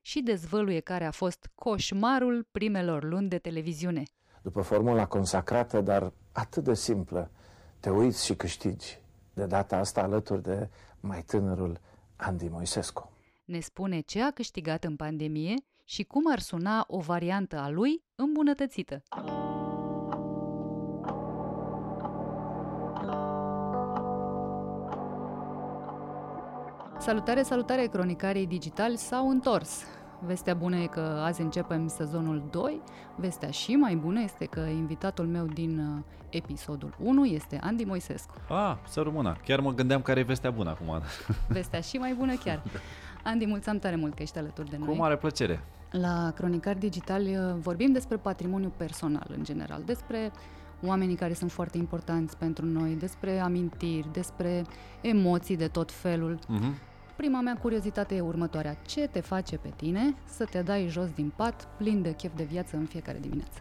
și dezvăluie care a fost coșmarul primelor luni de televiziune. După formula consacrată, dar atât de simplă, te uiți și câștigi. De data asta alături de mai tânărul Andy Moisescu. Ne spune ce a câștigat în pandemie și cum ar suna o variantă a lui îmbunătățită. Salutare, salutare, cronicarii digitali s-au întors. Vestea bună e că azi începem sezonul 2. Vestea și mai bună este că invitatul meu din uh, episodul 1 este Andy Moisescu. Ah, să rămână. Chiar mă gândeam care e vestea bună acum. Vestea și mai bună chiar. Andy, mulțumim tare mult că ești alături de noi. Cu mare plăcere. La Cronicari Digitali uh, vorbim despre patrimoniu personal în general, despre oamenii care sunt foarte importanți pentru noi, despre amintiri, despre emoții de tot felul. Uh-huh. Prima mea curiozitate e următoarea. Ce te face pe tine să te dai jos din pat, plin de chef de viață în fiecare dimineață?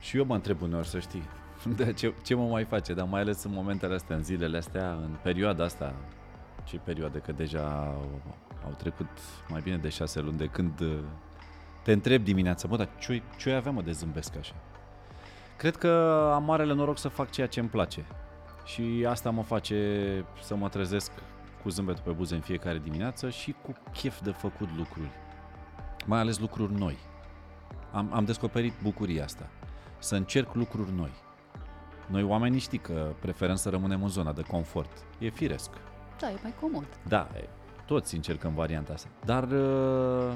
Și eu mă întreb uneori să știi. De ce, ce mă mai face, dar mai ales în momentele astea, în zilele astea, în perioada asta, ce perioadă, că deja au, au trecut mai bine de șase luni de când uh, te întreb dimineața, bă, dar ce, ce avea mă de zâmbesc așa? Cred că am marele noroc să fac ceea ce îmi place. Și asta mă face să mă trezesc cu zâmbetul pe buze în fiecare dimineață și cu chef de făcut lucruri. Mai ales lucruri noi. Am, am descoperit bucuria asta. Să încerc lucruri noi. Noi oamenii știi că preferăm să rămânem în zona de confort. E firesc. Da, e mai comod. Da, toți încercăm varianta asta. Dar uh,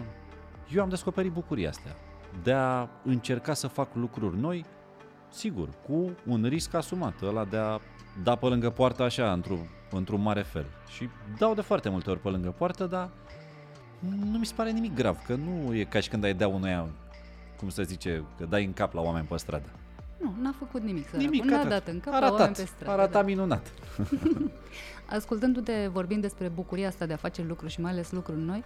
eu am descoperit bucuria asta de a încerca să fac lucruri noi, sigur, cu un risc asumat, ăla de a da pe lângă poartă așa, într-un, într-un mare fel. Și dau de foarte multe ori pe lângă poartă, dar nu mi se pare nimic grav, că nu e ca și când ai dea unuia, cum se zice, că dai în cap la oameni pe stradă. Nu, n-a făcut nimic să Nimic, n-a dat în cap aratat, la oameni pe stradă. Arata da. minunat. Ascultându-te vorbind despre bucuria asta de a face lucruri și mai ales lucruri noi,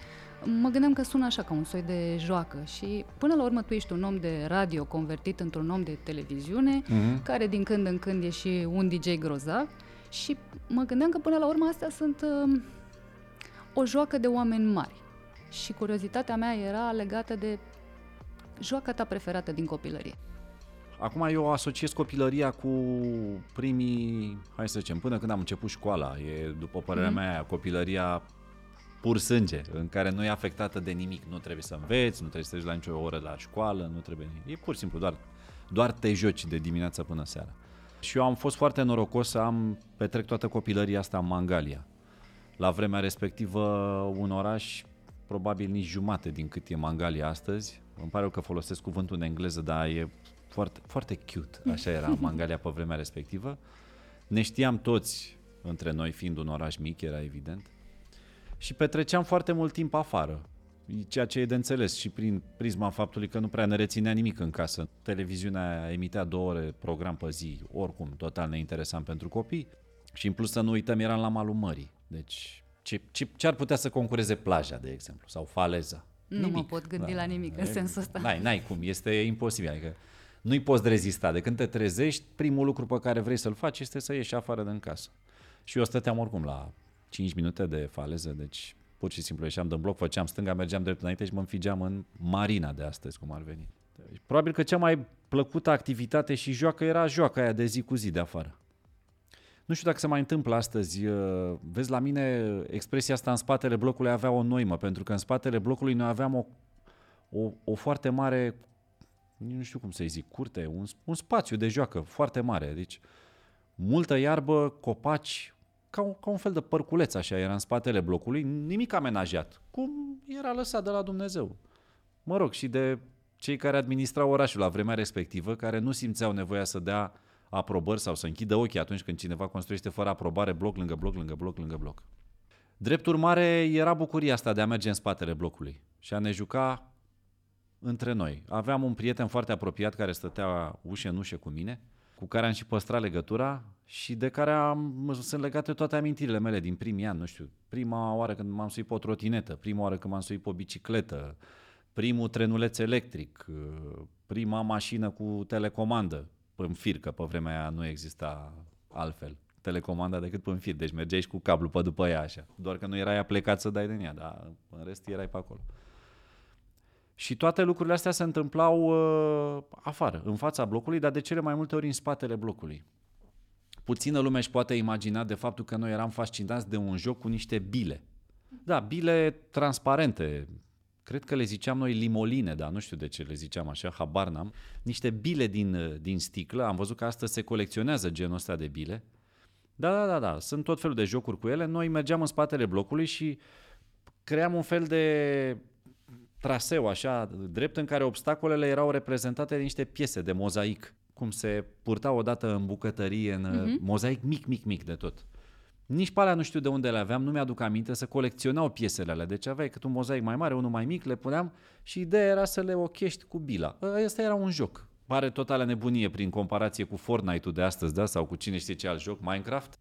mă gândeam că sună așa ca un soi de joacă și până la urmă tu ești un om de radio convertit într-un om de televiziune, mm-hmm. care din când în când e și un DJ grozav și mă gândeam că până la urmă astea sunt uh, o joacă de oameni mari. Și curiozitatea mea era legată de joaca ta preferată din copilărie. Acum eu asociez copilăria cu primii, hai să zicem, până când am început școala. E, după părerea mm-hmm. mea, copilăria pur sânge, în care nu e afectată de nimic. Nu trebuie să înveți, nu trebuie să treci la nicio oră la școală, nu trebuie nimic. E pur și simplu, doar, doar te joci de dimineața până seara. Și eu am fost foarte norocos să am petrec toată copilăria asta în Mangalia. La vremea respectivă, un oraș probabil nici jumate din cât e Mangalia astăzi. Îmi pare că folosesc cuvântul în engleză, dar e foarte, foarte cute, așa era Mangalia pe vremea respectivă. Ne știam toți între noi, fiind un oraș mic, era evident. Și petreceam foarte mult timp afară, ceea ce e de înțeles și prin prisma faptului că nu prea ne reținea nimic în casă. Televiziunea emitea două ore program pe zi, oricum, total neinteresant pentru copii. Și în plus să nu uităm, eram la malul mării. Deci ce, ce, ce ar putea să concureze plaja, de exemplu, sau faleza? Nu nimic. mă pot gândi da. la nimic în sensul ăsta. N-ai, n-ai cum, este imposibil. Adică nu-i poți rezista. De când te trezești, primul lucru pe care vrei să-l faci este să ieși afară din casă. Și eu stăteam oricum la 5 minute de faleză, deci pur și simplu ieșeam din bloc, făceam stânga, mergeam drept înainte și mă înfigeam în marina de astăzi, cum ar veni. Deci, probabil că cea mai plăcută activitate și joacă era joaca aia de zi cu zi de afară. Nu știu dacă se mai întâmplă astăzi. Uh, vezi, la mine expresia asta în spatele blocului avea o noimă, pentru că în spatele blocului noi aveam o, o, o foarte mare nu știu cum să-i zic, curte, un, un spațiu de joacă foarte mare. Deci multă iarbă, copaci, ca un, ca un fel de părculeț așa era în spatele blocului, nimic amenajat, cum era lăsat de la Dumnezeu. Mă rog, și de cei care administrau orașul la vremea respectivă, care nu simțeau nevoia să dea aprobări sau să închidă ochii atunci când cineva construiește fără aprobare bloc lângă bloc, lângă bloc, lângă bloc. Drept urmare, era bucuria asta de a merge în spatele blocului și a ne juca între noi. Aveam un prieten foarte apropiat care stătea ușă în ușă cu mine, cu care am și păstrat legătura și de care am, sunt legate toate amintirile mele din primii ani, nu știu, prima oară când m-am suit pe o trotinetă, prima oară când m-am suit pe o bicicletă, primul trenuleț electric, prima mașină cu telecomandă, în fir, că pe vremea aia nu exista altfel telecomanda decât pe fir, deci mergeai și cu cablu pe după ea așa, doar că nu erai plecat să dai din ea, dar în rest erai pe acolo. Și toate lucrurile astea se întâmplau uh, afară, în fața blocului, dar de cele mai multe ori în spatele blocului. Puțină lume își poate imagina de faptul că noi eram fascinați de un joc cu niște bile. Da, bile transparente, cred că le ziceam noi limoline, dar nu știu de ce le ziceam așa, habar n-am, niște bile din, uh, din sticlă, am văzut că astăzi se colecționează genul ăsta de bile. Da, da, da, da, sunt tot felul de jocuri cu ele. Noi mergeam în spatele blocului și cream un fel de traseu așa drept în care obstacolele erau reprezentate de niște piese de mozaic, cum se purta odată în bucătărie, în uh-huh. mozaic mic, mic, mic de tot. Nici pe alea nu știu de unde le aveam, nu mi-aduc aminte, să colecționau piesele alea. Deci aveai cât un mozaic mai mare, unul mai mic, le puneam și ideea era să le ochești cu bila. Asta era un joc. Pare totală nebunie prin comparație cu Fortnite-ul de astăzi, da? Sau cu cine știe ce alt joc, Minecraft.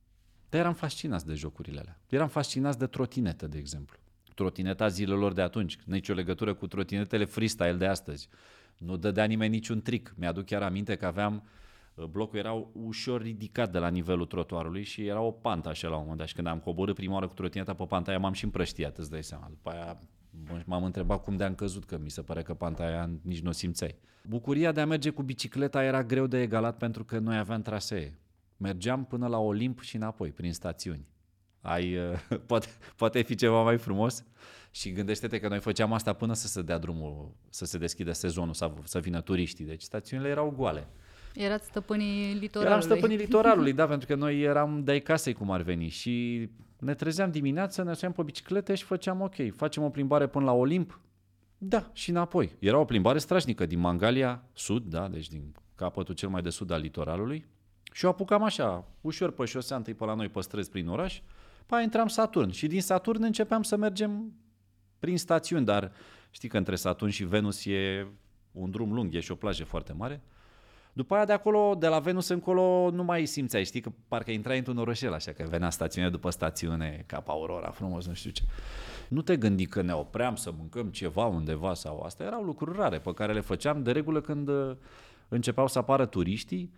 Dar eram fascinați de jocurile alea. Eram fascinați de trotinetă, de exemplu. Trotineta zilelor de atunci, nicio legătură cu trotinetele freestyle de astăzi. Nu dădea nimeni niciun trick. Mi-aduc chiar aminte că aveam uh, blocul era ușor ridicat de la nivelul trotuarului și era o pantă așa la un moment dat și când am coborât prima oară cu trotineta pe panta aia m-am și împrăștiat, îți dai seama. După aia m-am întrebat cum de-am căzut, că mi se pare că panta aia nici nu o simțeai. Bucuria de a merge cu bicicleta era greu de egalat pentru că noi aveam trasee. Mergeam până la Olimp și înapoi, prin stațiuni. Ai, uh, poate, poate fi ceva mai frumos? Și gândește-te că noi făceam asta până să se dea drumul, să se deschidă sezonul, să, să vină turiștii. Deci stațiunile erau goale. Erați stăpânii litoralului. Eram stăpânii litoralului, da, pentru că noi eram de casei cum ar veni și ne trezeam dimineața, ne suiam pe biciclete și făceam ok, facem o plimbare până la Olimp, da, și înapoi. Era o plimbare strașnică din Mangalia, sud, da, deci din capătul cel mai de sud al litoralului. Și o apucam așa, ușor pe șosea, întâi pe la noi pe străzi prin oraș, pa intram Saturn și din Saturn începeam să mergem prin stațiuni, dar știi că între Saturn și Venus e un drum lung, e și o plajă foarte mare. După aia de acolo, de la Venus încolo, nu mai simțeai, știi că parcă intrai într-un orășel, așa că venea stațiune după stațiune, ca Aurora, frumos, nu știu ce. Nu te gândi că ne opream să mâncăm ceva undeva sau asta. Erau lucruri rare pe care le făceam de regulă când uh, începeau să apară turiștii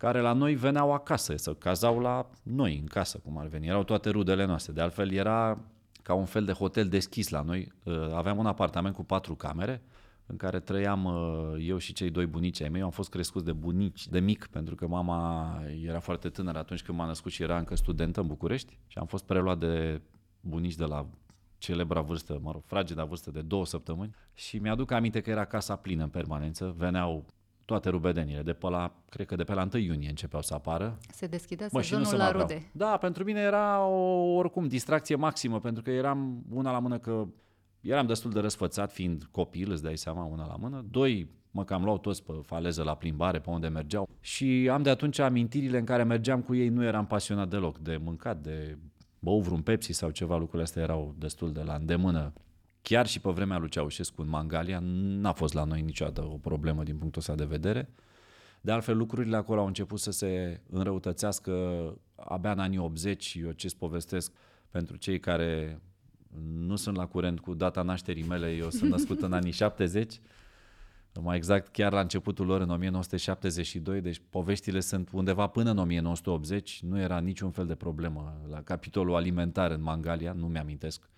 care la noi veneau acasă, să cazau la noi în casă, cum ar veni. Erau toate rudele noastre. De altfel era ca un fel de hotel deschis la noi. Uh, aveam un apartament cu patru camere, în care trăiam uh, eu și cei doi bunici ai mei. am fost crescuți de bunici, de mic, pentru că mama era foarte tânără atunci când m-a născut și era încă studentă în București și am fost preluat de bunici de la celebra vârstă, mă rog, frageda vârstă de două săptămâni și mi-aduc aminte că era casa plină în permanență, veneau toate rubedenile, de pe la, cred că de pe la 1 iunie începeau să apară. Se deschidea mă, sezonul la rude. Da, pentru mine era o, oricum distracție maximă, pentru că eram una la mână că eram destul de răsfățat fiind copil, îți dai seama, una la mână. Doi, mă cam luau toți pe faleză la plimbare, pe unde mergeau. Și am de atunci amintirile în care mergeam cu ei, nu eram pasionat deloc de mâncat, de bău vreun Pepsi sau ceva, lucrurile astea erau destul de la îndemână. Chiar și pe vremea lui Ceaușescu în Mangalia n-a fost la noi niciodată o problemă din punctul ăsta de vedere. De altfel, lucrurile acolo au început să se înrăutățească abia în anii 80. Eu ce-ți povestesc pentru cei care nu sunt la curent cu data nașterii mele, eu sunt născut în anii 70, mai exact chiar la începutul lor în 1972, deci poveștile sunt undeva până în 1980, nu era niciun fel de problemă la capitolul alimentar în Mangalia, nu mi-amintesc.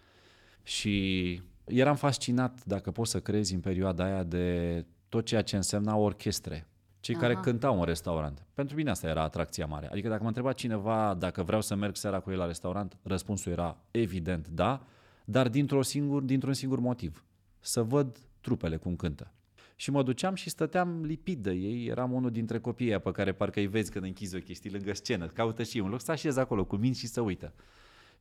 Și eram fascinat, dacă poți să crezi, în perioada aia de tot ceea ce însemna orchestre. Cei Aha. care cântau în restaurant. Pentru mine asta era atracția mare. Adică dacă mă întreba cineva dacă vreau să merg seara cu el la restaurant, răspunsul era evident da, dar dintr-un singur, dintr-un singur motiv. Să văd trupele cum cântă. Și mă duceam și stăteam lipit de ei, eram unul dintre copiii pe care parcă îi vezi când închizi ochii, știi, lângă scenă, caută și un loc să așez acolo cu minți și să uită.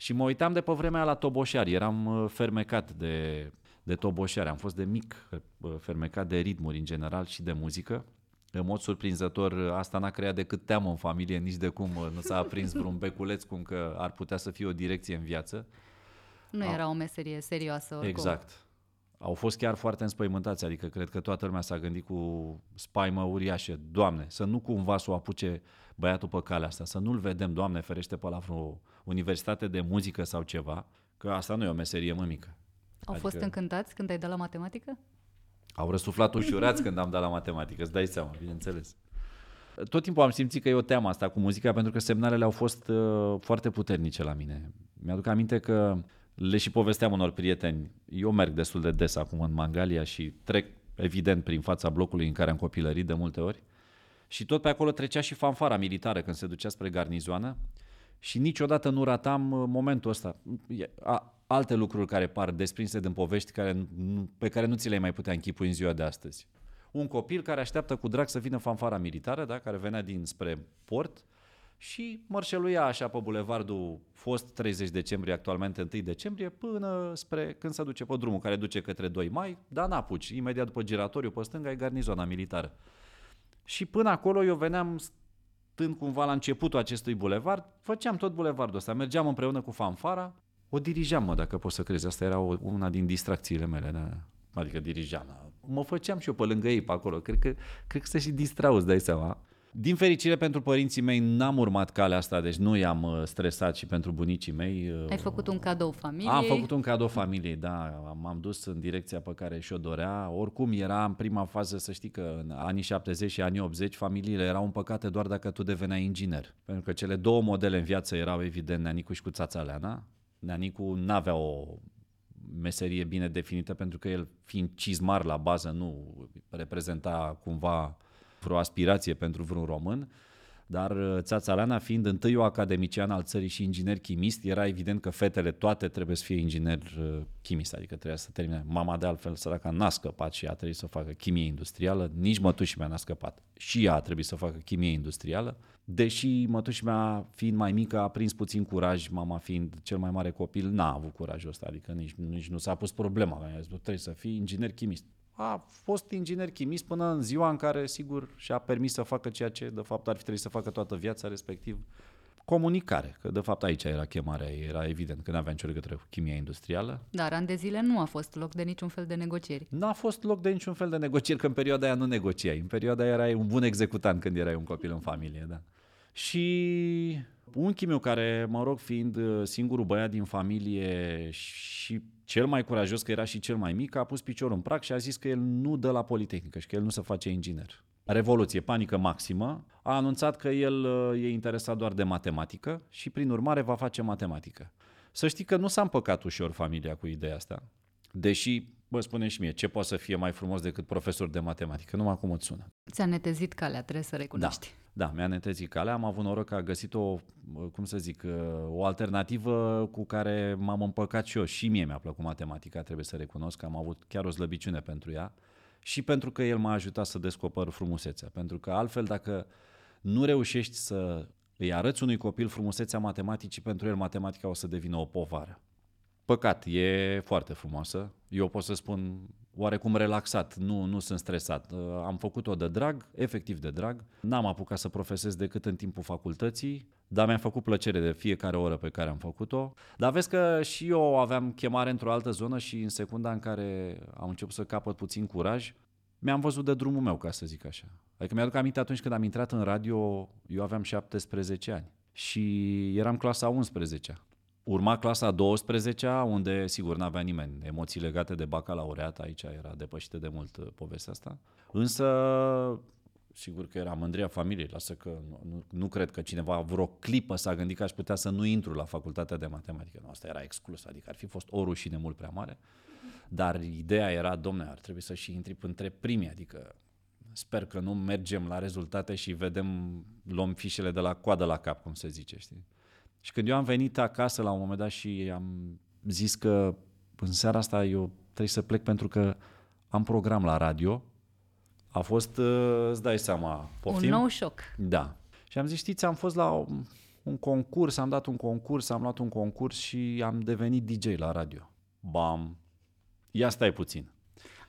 Și mă uitam de pe vremea la toboșari, eram uh, fermecat de, de toboșari, am fost de mic uh, fermecat de ritmuri în general și de muzică. În mod surprinzător, uh, asta n-a creat decât teamă în familie, nici de cum nu s-a aprins vreun beculeț cum că ar putea să fie o direcție în viață. Nu era o meserie serioasă oricum. Exact. Au fost chiar foarte înspăimântați, adică cred că toată lumea s-a gândit cu spaimă uriașă. Doamne, să nu cumva să o apuce băiatul pe calea asta, să nu-l vedem, Doamne, ferește pe la vreo universitate de muzică sau ceva, că asta nu e o meserie mămică. Au adică... fost încântați când ai dat la matematică? Au răsuflat ușurați când am dat la matematică, îți dai seama, bineînțeles. Tot timpul am simțit că e o teamă asta cu muzica, pentru că semnalele au fost uh, foarte puternice la mine. Mi-aduc aminte că le și povesteam unor prieteni. Eu merg destul de des acum în Mangalia și trec evident prin fața blocului în care am copilărit de multe ori. Și tot pe acolo trecea și fanfara militară când se ducea spre garnizoană și niciodată nu ratam uh, momentul ăsta. Alte lucruri care par desprinse din povești care, pe care nu ți le mai putea închipui în ziua de astăzi. Un copil care așteaptă cu drag să vină fanfara militară, da, care venea din spre port, și mărșeluia așa pe bulevardul fost 30 decembrie, actualmente 1 decembrie, până spre când se duce pe drumul care duce către 2 mai, dar n-apuci, imediat după giratoriu pe stânga e garnizona militară. Și până acolo eu veneam stând cumva la începutul acestui bulevard, făceam tot bulevardul ăsta, mergeam împreună cu fanfara, o dirijam, mă, dacă poți să crezi, asta era o, una din distracțiile mele, da? adică dirijam, mă făceam și eu pe lângă ei pe acolo, cred că, cred că se și distrau, îți dai seama. Din fericire pentru părinții mei n-am urmat calea asta, deci nu i-am uh, stresat și pentru bunicii mei. Uh, Ai făcut un cadou familiei? Am făcut un cadou familiei, da. M-am dus în direcția pe care și-o dorea. Oricum era în prima fază, să știi că în anii 70 și anii 80 familiile erau împăcate doar dacă tu deveneai inginer. Pentru că cele două modele în viață erau evident Neanicu și cu țața Leana. Neanicu n-avea o meserie bine definită pentru că el fiind cizmar la bază nu reprezenta cumva vreo aspirație pentru vreun român, dar uh, Țațalana fiind întâiul academician al țării și inginer chimist, era evident că fetele toate trebuie să fie inginer uh, chimist, adică trebuia să termine. Mama de altfel săraca n-a scăpat și ea trebuie să facă chimie industrială, nici mătușii mea n-a scăpat. Și ea a trebuit să facă chimie industrială, deși mătușii mea fiind mai mică a prins puțin curaj, mama fiind cel mai mare copil, n-a avut curajul ăsta, adică nici, nici nu s-a pus problema, a zis, trebuie să fii inginer chimist a fost inginer chimist până în ziua în care, sigur, și-a permis să facă ceea ce, de fapt, ar fi trebuit să facă toată viața, respectiv comunicare, că de fapt aici era chemarea, era evident că nu avea nicio legătură cu chimia industrială. Dar an de zile nu a fost loc de niciun fel de negocieri. Nu a fost loc de niciun fel de negocieri, că în perioada aia nu negociai. În perioada aia erai un bun executant când erai un copil în familie, da. Și unchiul meu, care, mă rog, fiind uh, singurul băiat din familie și cel mai curajos, că era și cel mai mic, a pus piciorul în prac și a zis că el nu dă la Politehnică și că el nu se face inginer. Revoluție, panică maximă, a anunțat că el uh, e interesat doar de matematică și prin urmare va face matematică. Să știi că nu s-a împăcat ușor familia cu ideea asta, deși, bă, spune și mie, ce poate să fie mai frumos decât profesor de matematică, numai cum îți sună. Ți-a netezit calea, trebuie să recunoști. Da. Da, mi-a netezit calea, am avut noroc că a găsit o, cum să zic, o alternativă cu care m-am împăcat și eu. Și mie mi-a plăcut matematica, trebuie să recunosc că am avut chiar o slăbiciune pentru ea și pentru că el m-a ajutat să descoper frumusețea. Pentru că altfel dacă nu reușești să îi arăți unui copil frumusețea matematicii, pentru el matematica o să devină o povară. Păcat, e foarte frumoasă. Eu pot să spun oarecum relaxat, nu, nu sunt stresat. Uh, am făcut-o de drag, efectiv de drag. N-am apucat să profesez decât în timpul facultății, dar mi-a făcut plăcere de fiecare oră pe care am făcut-o. Dar vezi că și eu aveam chemare într-o altă zonă și în secunda în care am început să capăt puțin curaj, mi-am văzut de drumul meu, ca să zic așa. Adică mi-aduc aminte atunci când am intrat în radio, eu aveam 17 ani și eram clasa 11 Urma clasa 12 unde, sigur, n-avea nimeni emoții legate de bacalaureat, aici era depășită de mult uh, povestea asta. Însă, sigur că era mândria familiei, lasă că nu, nu cred că cineva vreo clipă s-a gândit că aș putea să nu intru la facultatea de matematică. Nu, asta era exclus, adică ar fi fost o rușine mult prea mare. Dar ideea era, domne, ar trebui să și intri între primii, adică sper că nu mergem la rezultate și vedem, luăm fișele de la coadă la cap, cum se zice, știi? Și când eu am venit acasă la un moment dat și am zis că în seara asta eu trebuie să plec pentru că am program la radio, A fost, uh, îți dai seama, poftim? Un nou șoc. Da. Și am zis, știți, am fost la un, un concurs, am dat un concurs, am luat un concurs și am devenit DJ la radio. Bam! Ia stai puțin.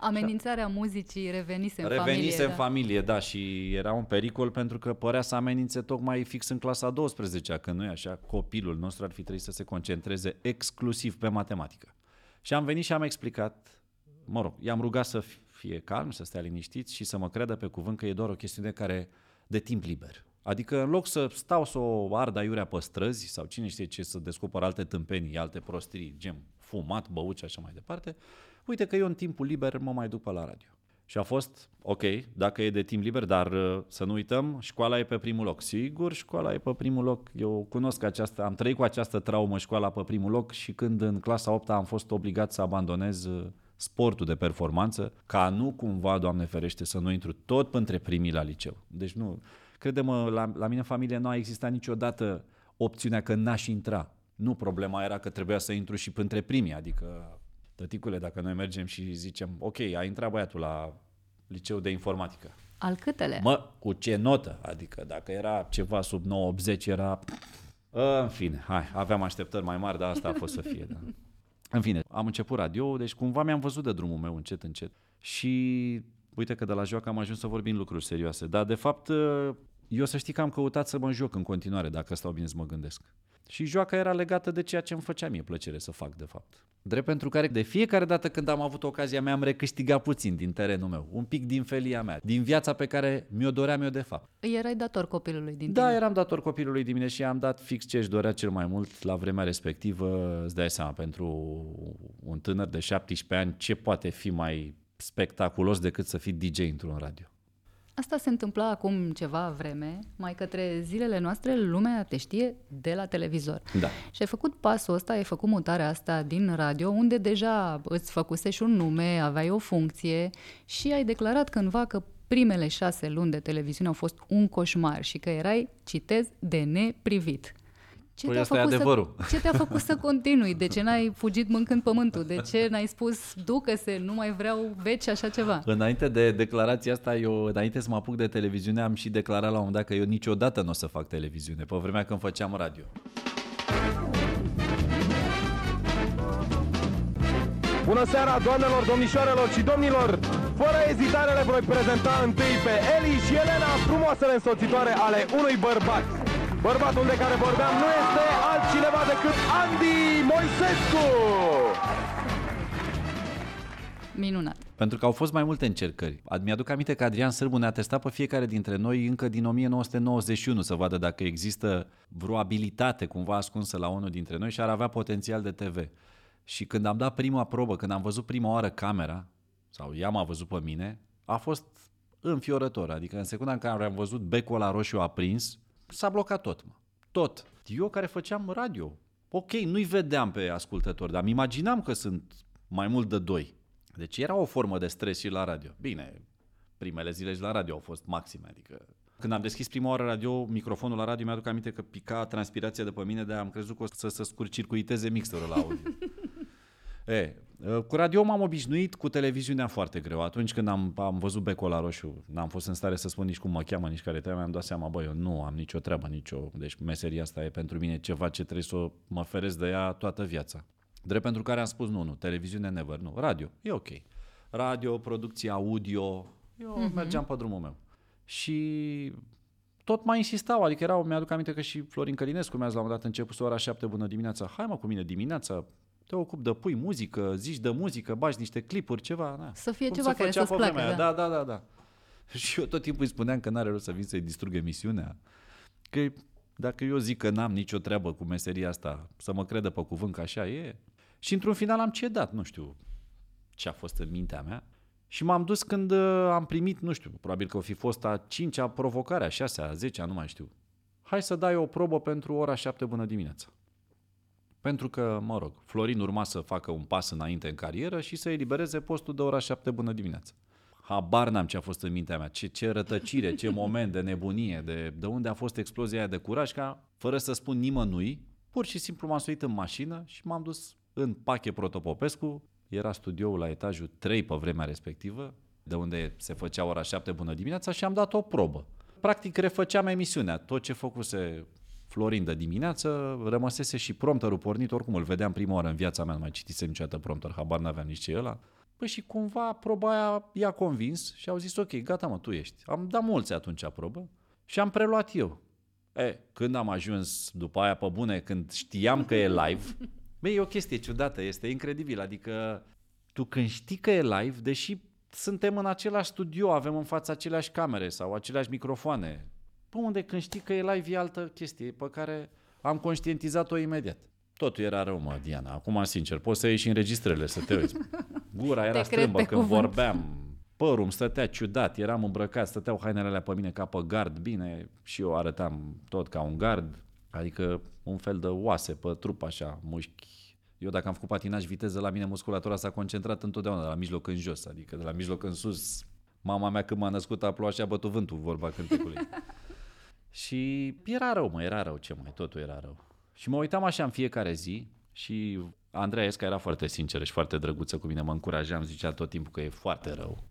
Amenințarea muzicii revenise în Revenise familie. în da. familie, da, și era un pericol pentru că părea să amenințe tocmai fix în clasa 12 că nu e așa, copilul nostru ar fi trebuit să se concentreze exclusiv pe matematică. Și am venit și am explicat, mă rog, i-am rugat să fie calm, să stea liniștiți și să mă creadă pe cuvânt că e doar o chestiune care de timp liber. Adică în loc să stau să o ard aiurea pe străzi sau cine știe ce, să descoper alte tâmpenii, alte prostrii, gem fumat, băut și așa mai departe, uite că eu în timpul liber mă mai duc pe la radio. Și a fost, ok, dacă e de timp liber, dar uh, să nu uităm, școala e pe primul loc. Sigur, școala e pe primul loc. Eu cunosc această, am trăit cu această traumă școala pe primul loc și când în clasa 8 am fost obligat să abandonez uh, sportul de performanță, ca nu cumva, Doamne ferește, să nu intru tot între primii la liceu. Deci nu, crede-mă, la, la mine în familie nu a existat niciodată opțiunea că n-aș intra. Nu, problema era că trebuia să intru și între primii, adică tăticule, dacă noi mergem și zicem, ok, a intrat băiatul la liceu de informatică. Al câtele? Mă, cu ce notă? Adică dacă era ceva sub 9-80 era... În fine, hai, aveam așteptări mai mari, dar asta a fost să fie. Da. În fine, am început radio, deci cumva mi-am văzut de drumul meu încet, încet. Și uite că de la joacă am ajuns să vorbim lucruri serioase. Dar de fapt, eu să știi că am căutat să mă joc în continuare, dacă stau bine să mă gândesc. Și joaca era legată de ceea ce îmi făcea mie plăcere să fac, de fapt. Drept pentru care de fiecare dată când am avut ocazia mea am recâștigat puțin din terenul meu, un pic din felia mea, din viața pe care mi-o doream eu de fapt. Erai dator copilului din Da, tine. eram dator copilului din mine și am dat fix ce își dorea cel mai mult la vremea respectivă. Îți dai seama, pentru un tânăr de 17 ani, ce poate fi mai spectaculos decât să fii DJ într-un radio? Asta se întâmpla acum ceva vreme, mai către zilele noastre, lumea te știe de la televizor. Da. Și ai făcut pasul ăsta, ai făcut mutarea asta din radio, unde deja îți făcuse și un nume, aveai o funcție și ai declarat cândva că primele șase luni de televiziune au fost un coșmar și că erai, citez, de neprivit. Ce Păi asta e adevărul. Să, ce te-a făcut să continui? De ce n-ai fugit mâncând pământul? De ce n-ai spus, ducă-se, nu mai vreau veci așa ceva? Înainte de declarația asta, eu, înainte să mă apuc de televiziune, am și declarat la un moment dat că eu niciodată nu o să fac televiziune, pe vremea când făceam radio. Bună seara, doamnelor, domnișoarelor și domnilor! Fără ezitare le voi prezenta întâi pe Eli și Elena, frumoasele însoțitoare ale unui bărbat. Bărbatul de care vorbeam nu este altcineva decât Andy Moisescu! Minunat. Pentru că au fost mai multe încercări. Ad- Mi-aduc aminte că Adrian Sârbu ne-a testat pe fiecare dintre noi încă din 1991 să vadă dacă există vreo abilitate cumva ascunsă la unul dintre noi și ar avea potențial de TV. Și când am dat prima probă, când am văzut prima oară camera, sau ea m-a văzut pe mine, a fost înfiorător. Adică în secunda în care am văzut becul la roșu aprins, s-a blocat tot, mă. Tot. Eu care făceam radio. Ok, nu-i vedeam pe ascultători, dar îmi imaginam că sunt mai mult de doi. Deci era o formă de stres și la radio. Bine, primele zile și la radio au fost maxime, adică... Când am deschis prima oară radio, microfonul la radio, mi-aduc aminte că pica transpirația de pe mine, de am crezut că o să se scurcircuiteze mixerul la audio. E, cu radio m-am obișnuit, cu televiziunea foarte greu. Atunci când am, am văzut becul la roșu, n-am fost în stare să spun nici cum mă cheamă, nici care trebuie, mi-am dat seama, băi, eu nu am nicio treabă, nicio... Deci meseria asta e pentru mine ceva ce trebuie să o- mă feresc de ea toată viața. Drept pentru care am spus, nu, nu, televiziune never, nu, radio, e ok. Radio, producție audio, eu uh-huh. mergeam pe drumul meu. Și tot mai insistau, adică erau, mi-aduc aminte că și Florin Călinescu mi-a zis la un moment dat început ora 7 bună dimineața, hai mă cu mine dimineața, te ocup de pui muzică, zici de muzică, bagi niște clipuri, ceva. Na. Să fie Cum ceva se care făcea să-ți pe vremea placă, aia. da. Da, da, da, da. Și eu tot timpul îi spuneam că n-are rost să vin să-i distrug emisiunea. Că dacă eu zic că n-am nicio treabă cu meseria asta, să mă credă pe cuvânt că așa e. Și într-un final am cedat, nu știu ce a fost în mintea mea. Și m-am dus când uh, am primit, nu știu, probabil că o fi fost a cincea provocare, a șasea, a zecea, nu mai știu. Hai să dai o probă pentru ora șapte bună dimineața. Pentru că, mă rog, Florin urma să facă un pas înainte în carieră și să elibereze postul de ora 7 bună dimineața. Habar n-am ce a fost în mintea mea, ce, ce rătăcire, ce moment de nebunie, de, de unde a fost explozia aia de curaj, ca, fără să spun nimănui, pur și simplu m-am suit în mașină și m-am dus în Pache Protopopescu, era studioul la etajul 3 pe vremea respectivă, de unde se făcea ora 7 bună dimineața și am dat o probă. Practic refăceam emisiunea, tot ce făcuse Florin de dimineață, rămăsese și prompterul pornit, oricum îl vedeam prima oară în viața mea, nu mai citisem niciodată prompter, habar n-aveam nici ce e ăla. Păi și cumva proba aia i-a convins și au zis, ok, gata mă, tu ești. Am dat mulți atunci probă și am preluat eu. E, când am ajuns după aia pe bune, când știam că e live, băi, e o chestie ciudată, este incredibil, adică tu când știi că e live, deși suntem în același studio, avem în fața aceleași camere sau aceleași microfoane, pe unde când știi că e live e altă chestie pe care am conștientizat-o imediat. Totul era rău, mă, Diana. Acum, sincer, poți să ieși înregistrările, să te uiți. Gura era strâmbă când cuvânt. vorbeam. Părul îmi stătea ciudat, eram îmbrăcat, stăteau hainele alea pe mine ca pe gard, bine, și eu arătam tot ca un gard, adică un fel de oase pe trup așa, mușchi. Eu dacă am făcut patinaj viteză, la mine musculatura s-a concentrat întotdeauna de la mijloc în jos, adică de la mijloc în sus. Mama mea când m-a născut a plouat și a bătut vântul, vorba cântecului. Și era rău, mă, era rău, ce mai, totul era rău. Și mă uitam așa în fiecare zi și Andreea Esca era foarte sinceră și foarte drăguță cu mine, mă încuraja, îmi zicea tot timpul că e foarte rău.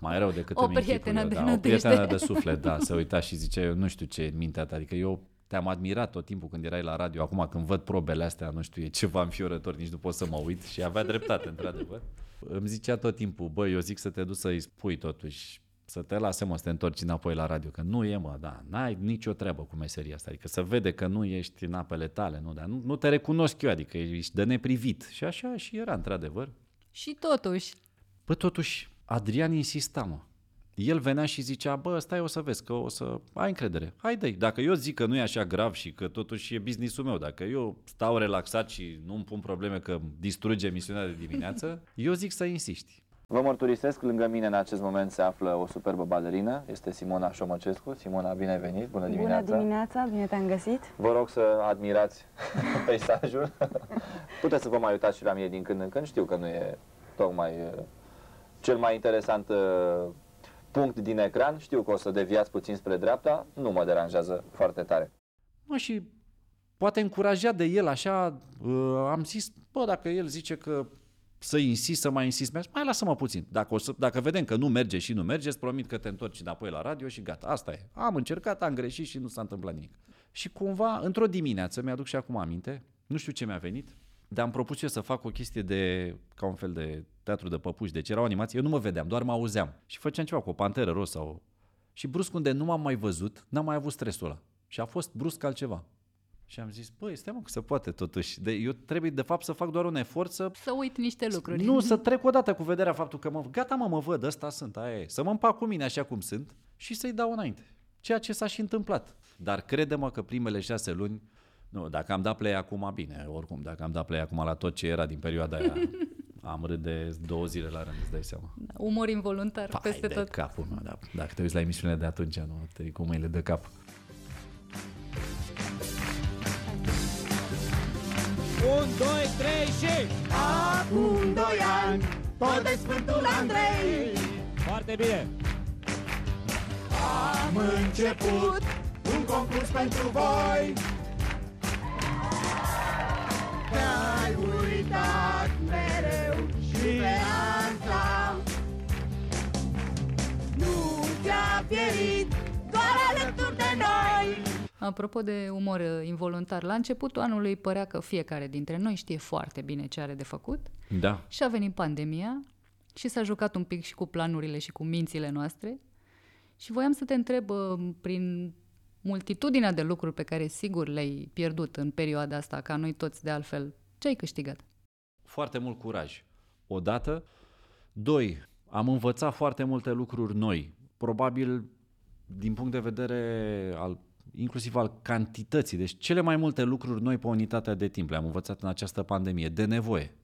Mai rău decât o îmi prietenă de da, o prietenă de suflet, da, se uita și zicea, eu nu știu ce în mintea ta, adică eu te-am admirat tot timpul când erai la radio, acum când văd probele astea, nu știu, e ceva înfiorător, nici nu pot să mă uit și avea dreptate, într-adevăr. Îmi zicea tot timpul, băi, eu zic să te duci să-i spui totuși să te lase mă să te întorci înapoi la radio, că nu e mă, da, n-ai nicio treabă cu meseria asta, adică să vede că nu ești în apele tale, nu, dar nu, nu te recunosc eu, adică ești de neprivit. Și așa și era, într-adevăr. Și totuși. Păi totuși, Adrian insista, mă. El venea și zicea, bă, stai o să vezi, că o să ai încredere. Haide, dacă eu zic că nu e așa grav și că totuși e businessul meu, dacă eu stau relaxat și nu îmi pun probleme că distruge emisiunea de dimineață, eu zic să insisti. Vă mărturisesc, lângă mine în acest moment se află o superbă balerină, este Simona Șomăcescu. Simona, bine ai venit, bună dimineața! Bună dimineața, bine te-am găsit! Vă rog să admirați peisajul. Puteți să vă mai uitați și la mine din când în când, știu că nu e tocmai uh, cel mai interesant uh, punct din ecran, știu că o să deviați puțin spre dreapta, nu mă deranjează foarte tare. Mă, și poate încurajat de el așa, uh, am zis, bă, dacă el zice că să insist, să mai insist, mai lasă-mă puțin. Dacă, o să, dacă vedem că nu merge și nu merge, îți promit că te întorci înapoi la radio și gata, asta e. Am încercat, am greșit și nu s-a întâmplat nimic. Și cumva, într-o dimineață, mi-aduc și acum aminte, nu știu ce mi-a venit, dar am propus eu să fac o chestie de, ca un fel de teatru de păpuși, deci era o animație, eu nu mă vedeam, doar mă auzeam. Și făceam ceva cu o panteră roz sau... Și brusc unde nu m-am mai văzut, n-am mai avut stresul ăla. Și a fost brusc altceva. Și am zis, băi, stai mă, că se poate totuși. De, eu trebuie, de fapt, să fac doar un efort să... Să uit niște lucruri. Nu, să trec odată cu vederea faptul că mă... Gata, mă, mă văd, ăsta sunt, aia e. Să mă împac cu mine așa cum sunt și să-i dau înainte. Ceea ce s-a și întâmplat. Dar crede-mă că primele șase luni... Nu, dacă am dat play acum, bine, oricum, dacă am dat play acum la tot ce era din perioada aia, am râd de două zile la rând, îți dai seama. Da, umor involuntar Pai peste de tot. capul meu, da. Dacă te uiți la emisiunea de atunci, nu, te cu mâinile de cap. 1, 2, 3 și... Acum 2 ani, tot de Sfântul Andrei. Foarte bine. Am început un concurs pentru voi. Te-ai uitat mereu și pe asta. Nu ți-a pierit doar alături de noi. Apropo de umor uh, involuntar, la începutul anului părea că fiecare dintre noi știe foarte bine ce are de făcut. Da. Și a venit pandemia și s-a jucat un pic și cu planurile și cu mințile noastre. Și voiam să te întreb, uh, prin multitudinea de lucruri pe care sigur le-ai pierdut în perioada asta, ca noi toți de altfel, ce ai câștigat? Foarte mult curaj. Odată. Doi, am învățat foarte multe lucruri noi. Probabil din punct de vedere al inclusiv al cantității. Deci cele mai multe lucruri noi pe unitatea de timp le-am învățat în această pandemie, de nevoie.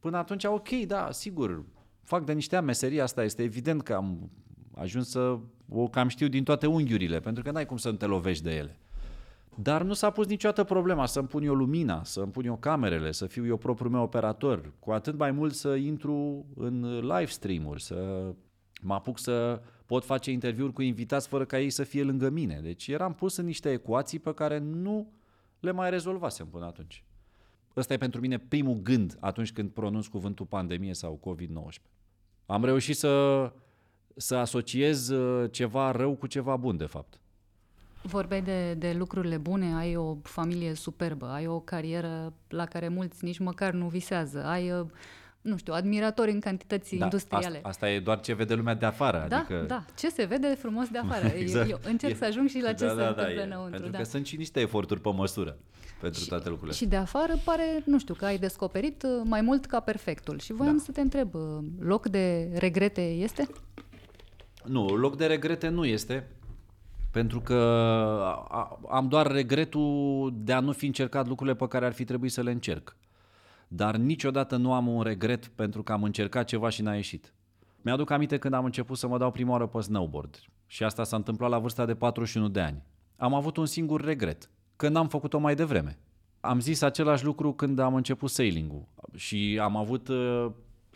Până atunci, ok, da, sigur, fac de niște ani meseria asta, este evident că am ajuns să o cam știu din toate unghiurile, pentru că n-ai cum să nu te lovești de ele. Dar nu s-a pus niciodată problema să-mi pun eu lumina, să-mi pun eu camerele, să fiu eu propriul meu operator, cu atât mai mult să intru în live stream-uri, să mă apuc să pot face interviuri cu invitați fără ca ei să fie lângă mine. Deci eram pus în niște ecuații pe care nu le mai rezolvasem până atunci. Ăsta e pentru mine primul gând atunci când pronunț cuvântul pandemie sau COVID-19. Am reușit să, să asociez uh, ceva rău cu ceva bun, de fapt. Vorbeai de, de lucrurile bune, ai o familie superbă, ai o carieră la care mulți nici măcar nu visează, ai, uh, nu știu, admiratori în cantități Da, industriale. Asta, asta e doar ce vede lumea de afară. da, adică... da, ce se vede frumos de afară. Exact. Eu, eu încerc E- să ajung și la ce da, se da, întâmplă da, e. înăuntru. Pentru da. că sunt și niște eforturi pe măsură pentru toate lucrurile. Și de afară pare, nu știu, că ai descoperit uh, mai mult ca perfectul. Și voiam Da. să te întreb, uh, loc de regrete este? Nu, loc de regrete nu este, pentru că a- am doar regretul de a nu fi încercat lucrurile pe care ar fi trebuit să le încerc. Dar niciodată nu am un regret pentru că am încercat ceva și n-a ieșit. Mi-aduc aminte când am început să mă dau prima oară pe snowboard și asta s-a întâmplat la vârsta de 41 de ani. Am avut un singur regret, că n-am făcut-o mai devreme. Am zis același lucru când am început sailing-ul și am avut uh,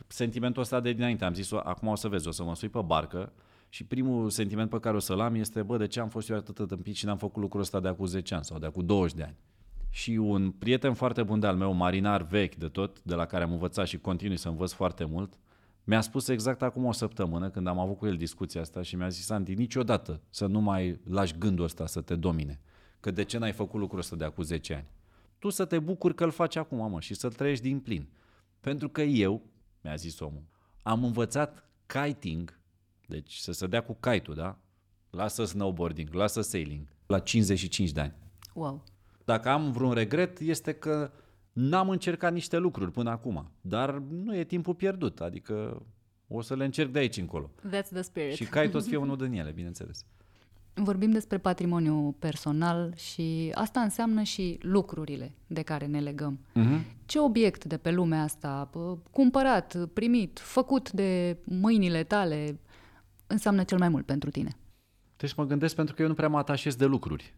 sentimentul ăsta de dinainte. Am zis, acum o să vezi, o să mă sui pe barcă și primul sentiment pe care o să-l am este, bă, de ce am fost eu atât de tâmpit și n-am făcut lucrul ăsta de acum 10 ani sau de acum 20 de ani. Și un prieten foarte bun de-al meu, marinar vechi de tot, de la care am învățat și continui să învăț foarte mult, mi-a spus exact acum o săptămână, când am avut cu el discuția asta și mi-a zis, Andy, niciodată să nu mai lași gândul ăsta să te domine. Că de ce n-ai făcut lucrul ăsta de acum 10 ani? Tu să te bucuri că îl faci acum, mă, și să-l trăiești din plin. Pentru că eu, mi-a zis omul, am învățat kiting, deci să se dea cu kite da? Lasă snowboarding, lasă sailing, la 55 de ani. Wow. Dacă am vreun regret, este că n-am încercat niște lucruri până acum. Dar nu e timpul pierdut, adică o să le încerc de aici încolo. That's the spirit. Și kite o să fie unul din ele, bineînțeles. Vorbim despre patrimoniu personal și asta înseamnă și lucrurile de care ne legăm. Uh-huh. Ce obiect de pe lumea asta, pă, cumpărat, primit, făcut de mâinile tale, înseamnă cel mai mult pentru tine? Deci mă gândesc pentru că eu nu prea mă atașez de lucruri.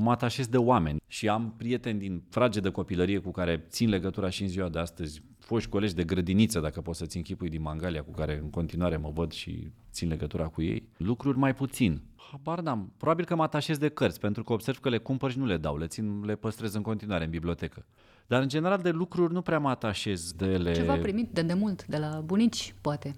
Mă atașez de oameni și am prieteni din frage de copilărie cu care țin legătura și în ziua de astăzi, foști colegi de grădiniță, dacă poți să-ți închipui din Mangalia, cu care în continuare mă văd și țin legătura cu ei. Lucruri mai puțin. Habar n-am. Probabil că mă atașez de cărți, pentru că observ că le cumpăr și nu le dau, le țin, le păstrez în continuare în bibliotecă. Dar în general de lucruri nu prea mă atașez de ele. Ceva primit de demult, de la bunici, poate.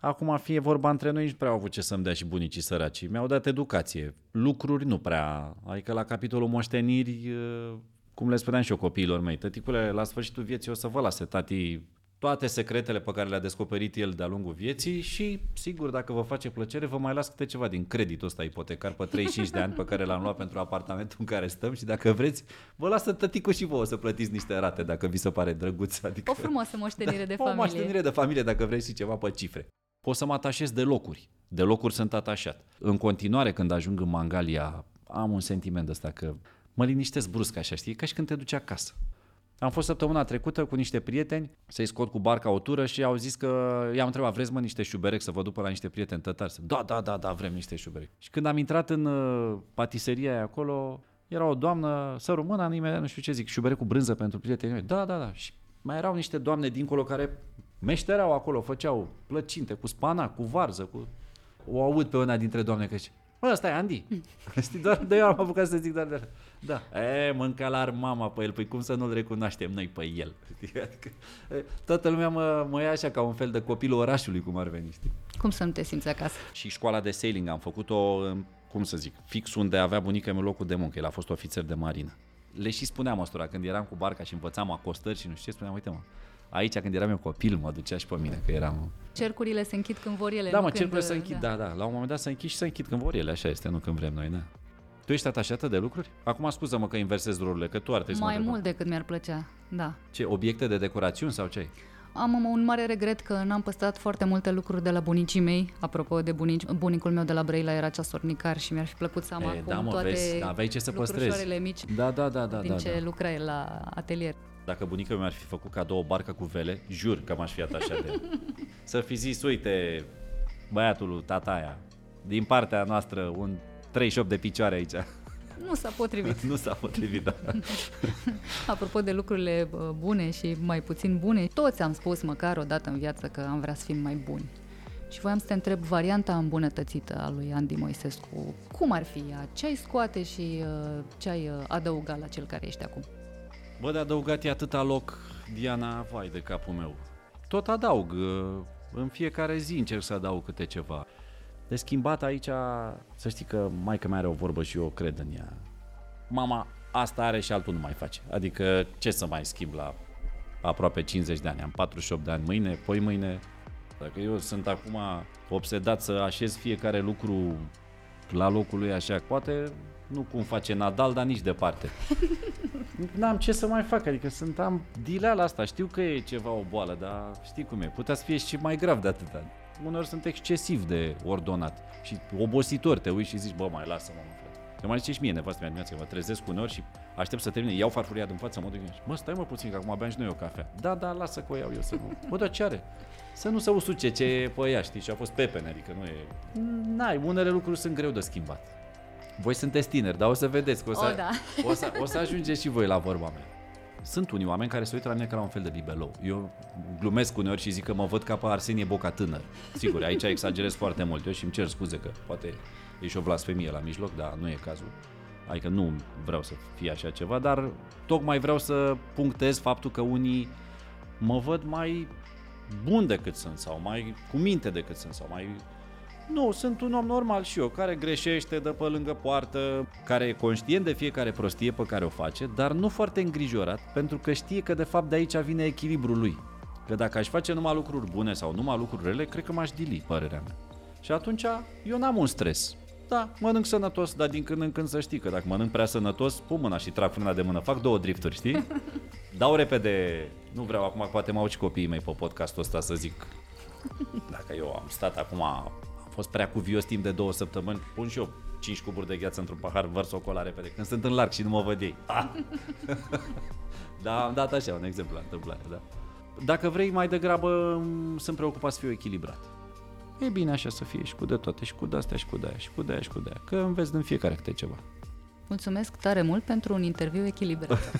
Acum fie vorba între noi, nici nu prea au avut ce să-mi dea și bunicii săraci. Mi-au dat educație. Lucruri nu prea. Adică la capitolul moșteniri, uh, cum le spuneam și eu copiilor mei, tăticule, la sfârșitul vieții o să vă lase tati toate secretele pe care le-a descoperit el de-a lungul vieții și, sigur, dacă vă face plăcere, vă mai las câte ceva din creditul ăsta ipotecar pe 35 de ani pe care l-am luat pentru apartamentul în care stăm și dacă vreți, vă lasă tăticul și vouă să plătiți niște rate dacă vi se pare drăguț. Adică... O frumoasă moștenire de O familie. moștenire de familie, dacă vreți și ceva pe cifre. O să mă atașez de locuri. De locuri sunt atașat. În continuare, când ajung în Mangalia, am un sentiment ăsta că mă liniștesc brusc așa, știi? Ca și când te duci acasă. Am fost săptămâna trecută cu niște prieteni să-i scot cu barca o tură și au zis că i-am întrebat, vreți mă niște șuberec să vă duc pe la niște prieteni tătari? Da, da, da, da, vrem niște șuberec. Și când am intrat în uh, patiseria aia acolo, era o doamnă, să română, imediat nu știu ce zic, șuberec cu brânză pentru prietenii mei. Da, da, da. Și mai erau niște doamne dincolo care meșterau acolo, făceau plăcinte cu spana, cu varză, cu... O aud pe una dintre doamne că zice, Bă, ăsta e Andy. Știi, doar de eu am apucat să zic doar de Da. E, mânca la mama pe el, păi cum să nu-l recunoaștem noi pe el? Știi? Adică, e, toată lumea mă, mă ia așa ca un fel de copilul orașului, cum ar veni, știi? Cum să nu te simți acasă? Și școala de sailing am făcut-o, în, cum să zic, fix unde avea bunica meu locul de muncă. El a fost ofițer de marină. Le și spuneam ăstora, când eram cu barca și învățam acostări și nu știu ce, spuneam, uite mă, aici când eram eu copil mă ducea și pe mine, că eram... Cercurile se închid când vor ele. Da, nu mă, când, cercurile să închid, da, da. La un moment dat să închid și să închid când vor ele, așa este, nu când vrem noi, da. Tu ești atașată de lucruri? Acum scuză-mă că inversez rolurile, că tu ar trebui să Mai mă mult decât mi-ar plăcea, da. Ce, obiecte de decorațiuni sau ce ai? Am un mare regret că n-am păstrat foarte multe lucruri de la bunicii mei. Apropo de bunici, bunicul meu de la Brăila era ceasornicar și mi-ar fi plăcut să am E, acum da, mă, toate vezi, aveai ce să păstrezi. lucrușoarele mici Da, da, da, da, din da, ce da. lucra el la atelier. Dacă bunica mi-ar fi făcut cadou o barcă cu vele, jur că m-aș fi atașat de el. Să fi zis, uite, băiatul lui tata aia, din partea noastră, un 38 de picioare aici. Nu s-a potrivit. nu s-a potrivit, da. Apropo de lucrurile bă, bune și mai puțin bune, toți am spus măcar o dată în viață că am vrea să fim mai buni. Și voiam să te întreb varianta îmbunătățită a lui Andy Moisescu. Cum ar fi ea? Ce ai scoate și uh, ce ai uh, adăuga la cel care ești acum? Bă, de adăugat e atâta loc, Diana, vai de capul meu. Tot adaug. uh, În fiecare zi încerc să adaug câte ceva. De schimbat aici, să știi că maica mea are o vorbă și eu cred în ea. Mama asta are și altul nu mai face. Adică ce să mai schimb la aproape 50 de ani, am 48 de ani mâine, poi mâine. Dacă eu sunt acum obsedat să așez fiecare lucru la locul lui așa, poate nu cum face Nadal, dar nici departe. N-am ce să mai fac, adică sunt, am dileala asta, știu că e ceva o boală, dar știi cum e, putea să fie și mai grav de atâta. Uneori sunt excesiv de ordonat și obositor, te uiți și zici, bă, mai lasă-mă, mă, frate. Te mai zice și mie, nevastă mea dimineața, că mă trezesc uneori și aștept să termine, iau farfuria din față, mă duc și mă, stai mă puțin, că acum aveam și noi o cafea. Da, da, lasă că o iau eu să nu. Bă, dar ce are? Să nu se usuce ce e pe ea, știi, și a fost pepene, adică nu e... N-ai, unele lucruri sunt greu de schimbat. Voi sunteți tineri, dar o să vedeți că o să, O, da. o să, o să ajungeți și voi la vorba mea. Sunt unii oameni care se uită la mine ca la un fel de bibelou. Eu glumesc uneori și zic că mă văd ca pe Arsenie Boca tânăr. Sigur, aici exagerez foarte mult eu și îmi cer scuze că poate e și o blasfemie la mijloc, dar nu e cazul. Adică nu vreau să fie așa ceva, dar tocmai vreau să punctez faptul că unii mă văd mai bun decât sunt sau mai cu minte decât sunt sau mai nu, sunt un om normal și eu, care greșește, dă pe lângă poartă, care e conștient de fiecare prostie pe care o face, dar nu foarte îngrijorat, pentru că știe că de fapt de aici vine echilibrul lui. Că dacă aș face numai lucruri bune sau numai lucruri rele, cred că m-aș dili, părerea mea. Și atunci eu n-am un stres. Da, mănânc sănătos, dar din când în când să știi că dacă mănânc prea sănătos, pun mâna și trag frâna de mână, fac două drifturi, știi? Dau repede, nu vreau acum, poate mă au și copiii mei pe podcastul ăsta să zic dacă eu am stat acum, am fost prea cuvios timp de două săptămâni, pun și eu 5 cuburi de gheață într-un pahar, vărs o cola repede, când sunt în larg și nu mă văd ei. Ah! da, am dat așa un exemplu la întâmplare, da. Dacă vrei mai degrabă, m, sunt preocupat să fiu echilibrat. E bine așa să fie și cu de toate, și cu de astea, și cu de aia, și cu de aia, și cu de aia, că înveți din fiecare câte ceva. Mulțumesc tare mult pentru un interviu echilibrat.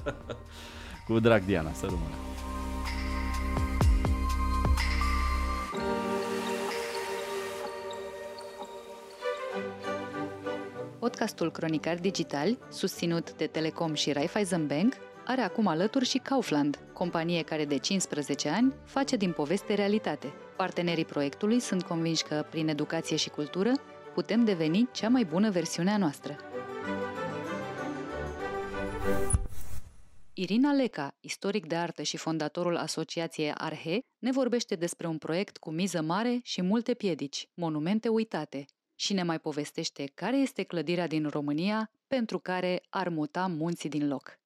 Cu drag, Diana, să rămână. Podcastul Cronicar Digital, susținut de Telecom și Raiffeisen Bank, are acum alături și Kaufland, companie care de 15 ani face din poveste realitate. Partenerii proiectului sunt convinși că, prin educație și cultură, putem deveni cea mai bună versiune a noastră. Irina Leca, istoric de artă și fondatorul asociației Arhe, ne vorbește despre un proiect cu miză mare și multe piedici, monumente uitate, și ne mai povestește care este clădirea din România pentru care ar muta munții din loc.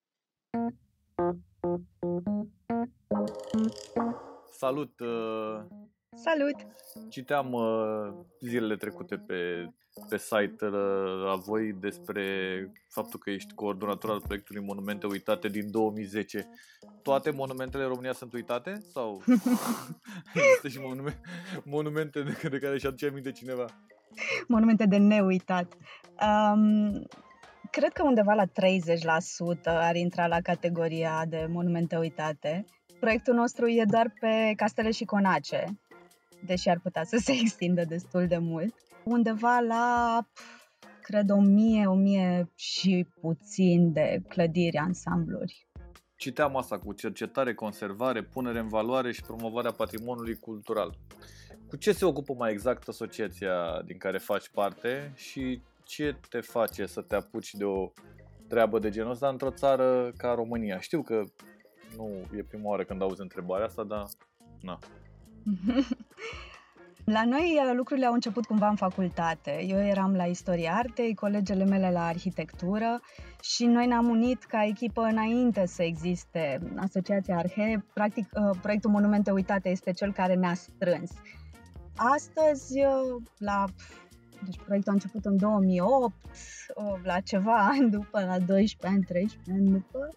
Salut! uh, Salut! Citeam uh, zilele trecute pe, pe site uh, a voi despre faptul că ești coordonator al proiectului Monumente Uitate din 2010. Toate monumentele în România sunt uitate? Sau există și monume, monumente de, de care și aduce aminte cineva? Monumente de neuitat. Um, cred că undeva la 30% ar intra la categoria de monumente uitate. Proiectul nostru e doar pe castele și conace, deși ar putea să se extindă destul de mult. Undeva la, pf, cred, 1000, 1000 și puțin de clădiri, ansambluri. Citeam asta cu cercetare, conservare, punere în valoare și promovarea patrimoniului cultural. Cu ce se ocupă mai exact asociația din care faci parte și ce te face să te apuci de o treabă de genul ăsta într-o țară ca România? Știu că nu e prima oară când auzi întrebarea asta, dar na. La noi uh, lucrurile au început cumva în facultate. Eu eram la istoria artei, colegele mele la arhitectură și noi ne-am unit ca echipă înainte să existe Asociația Arhe. Practic, uh, proiectul Monumente Uitate este cel care ne-a strâns. Astăzi, uh, la deci proiectul a început în 2008, la ceva ani după, la 12 ani, 13 ani după,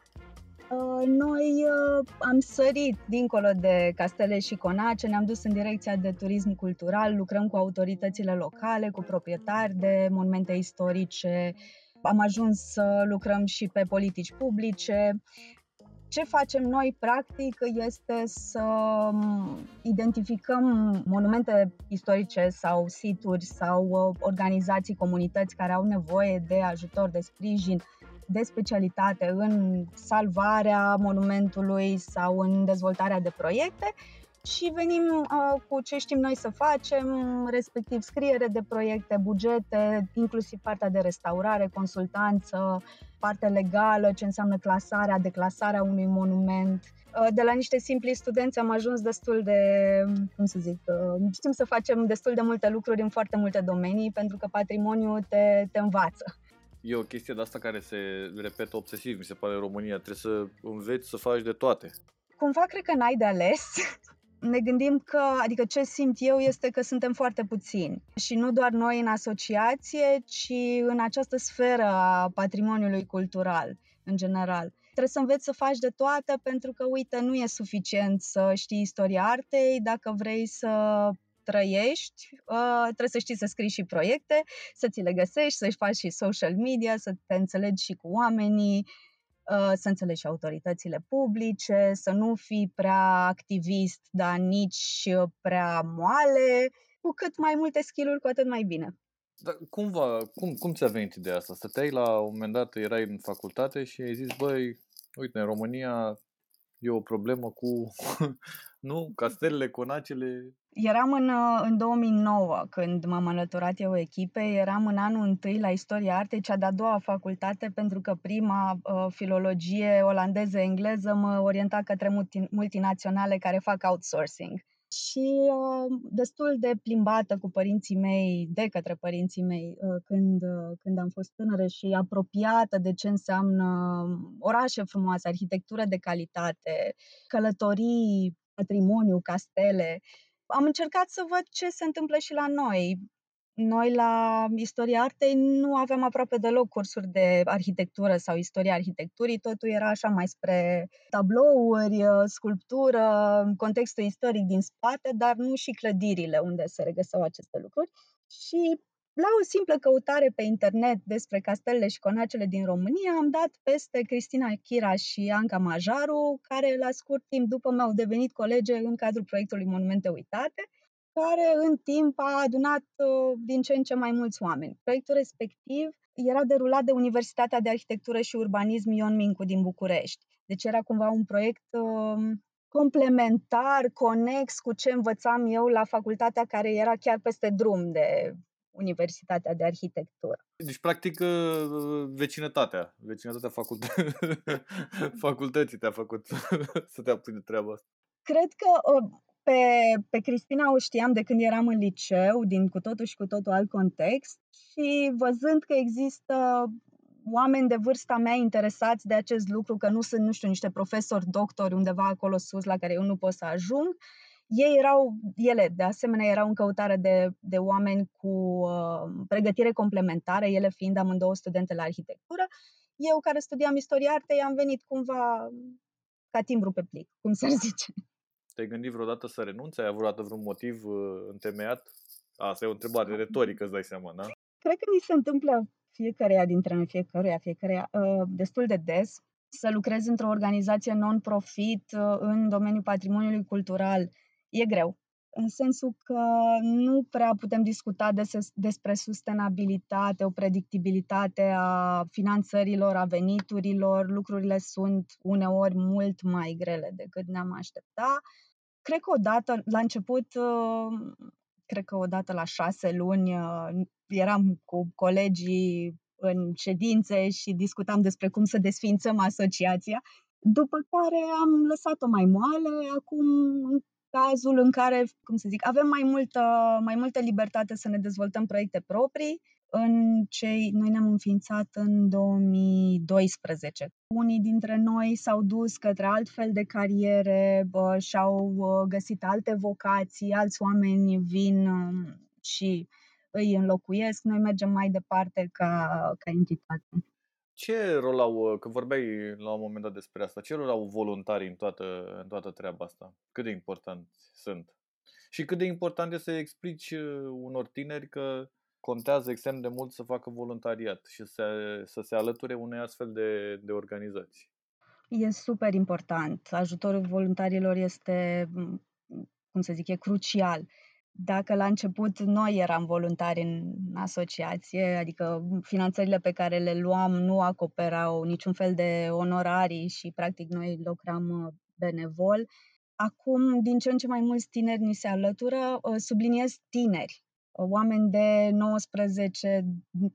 Uh, noi uh, am sărit dincolo de castele și conace, ne-am dus în direcția de turism cultural, lucrăm cu autoritățile locale, cu proprietari de monumente istorice, am ajuns să lucrăm și pe politici publice. Ce facem noi, practic, este să um, identificăm monumente istorice sau situri sau uh, organizații, comunități care au nevoie de ajutor, de sprijin de specialitate în salvarea monumentului sau în dezvoltarea de proiecte și venim uh, cu ce știm noi să facem, respectiv scriere de proiecte, bugete, inclusiv partea de restaurare, consultanță, partea legală, ce înseamnă clasarea, declasarea unui monument. Uh, de la niște simpli studenți am ajuns destul de, cum să zic, uh, știm să facem destul de multe lucruri în foarte multe domenii, pentru că patrimoniul te, te învață. E o chestie de asta care se repetă obsesiv, mi se pare în România. Trebuie să înveți să faci de toate. Cumva cred că n-ai de ales. ne gândim că, adică ce simt eu este că suntem foarte puțini. Și nu doar noi în asociație, ci în această sferă a patrimoniului cultural în general. Trebuie să înveți să faci de toate pentru că, uite, nu e suficient să știi istoria artei. Dacă vrei să trăiești, uh, trebuie să știi să scrii și proiecte, să ți le găsești, să-și faci și social media, să te înțelegi și cu oamenii, Uh, să înțelegi și autoritățile publice, să nu fii prea activist, dar nici uh, prea moale. Cu cât mai multe skill-uri, cu atât mai bine. Dar cum, va, cum, cum ți-a venit ideea asta? Stăteai la un moment dat, erai în facultate și ai zis, băi, uite, în România e o problemă cu, nu, castelele, conacele. Eram în, în 2009 când m-am alăturat eu echipei, eram în anul întâi la Istoria Artei, cea de-a doua facultate, pentru că prima uh, filologie olandeză-engleză mă orienta către multi, multinaționale care fac outsourcing. Și uh, destul de plimbată cu părinții mei, de către părinții mei, uh, când, uh, când am fost tânără și apropiată de ce înseamnă orașe frumoase, arhitectură de calitate, călătorii, patrimoniu, castele. Am încercat să văd ce se întâmplă și la noi. Noi la Istoria Artei nu aveam aproape deloc cursuri de arhitectură sau istoria arhitecturii, totul era așa mai spre tablouri, uh, sculptură, contextul istoric din spate, dar nu și clădirile unde se regăseau aceste lucruri. Și la o simplă căutare pe internet despre castelele și conacele din România, am dat peste Cristina Chira și Anca Majaru, care la scurt timp după m-au devenit colege în cadrul proiectului Monumente Uitate, care în timp a adunat uh, din ce în ce mai mulți oameni. Proiectul respectiv era derulat de Universitatea de Arhitectură și Urbanism Ion Mincu din București. Deci era cumva un proiect uh, complementar, conex cu ce învățam eu la facultatea care era chiar peste drum de Universitatea de Arhitectură. Deci, practic, uh, vecinătatea, vecinătatea facultă- facultății te-a făcut să te apui de treaba asta. Cred că pe, pe Cristina o știam de când eram în liceu, din cu totul și cu totul alt context și văzând că există oameni de vârsta mea interesați de acest lucru, că nu sunt, nu știu, niște profesori, doctori undeva acolo sus la care eu nu pot să ajung, ei erau, ele de asemenea erau în căutare de, de oameni cu uh, pregătire complementară, ele fiind amândouă studente la arhitectură. Eu, care studiam istoria artei, am venit cumva ca timbru pe plic, cum s-ar zice. Te-ai gândit vreodată să renunți? Ai avut vreodată vreun motiv uh, întemeiat? Asta e o întrebare retorică, îți dai seama, da? Cred că mi se întâmplă fiecăruia dintre noi, fiecăruia, fiecăruia, uh, destul de des să lucrez într-o organizație non-profit uh, în domeniul patrimoniului cultural. E greu, în sensul că nu prea putem discuta des- despre sustenabilitate, o predictibilitate a finanțărilor, a veniturilor. Lucrurile sunt uneori mult mai grele decât ne-am aștepta cred că odată, la început, uh, cred că odată la șase luni, uh, eram cu colegii în ședințe și discutam despre cum să desfințăm asociația, după care am lăsat-o mai moale. Acum, în cazul în care, cum să zic, avem mai multă, mai multă libertate să ne dezvoltăm proiecte proprii, în cei, noi ne-am înființat în 2012. Unii dintre noi s-au dus către altfel de cariere, bă, și-au găsit alte vocații, alți oameni vin um, și îi înlocuiesc, noi mergem mai departe ca, ca entitate. Ce rol au, că vorbeai la un moment dat despre asta, ce rol au voluntarii în toată, în toată treaba asta? Cât de important sunt? Și cât de important este să explici uh, unor tineri că contează extrem de mult să facă voluntariat și să, să se alăture unei astfel de, de organizații. E super important. Ajutorul voluntarilor este, cum să zic, e crucial. Dacă la început noi eram voluntari în asociație, adică finanțările pe care le luam nu acoperau niciun fel de onorarii și practic noi lucram benevol, Acum, din ce în ce mai mulți tineri ni se alătură, uh, subliniez tineri, uh, oameni de 19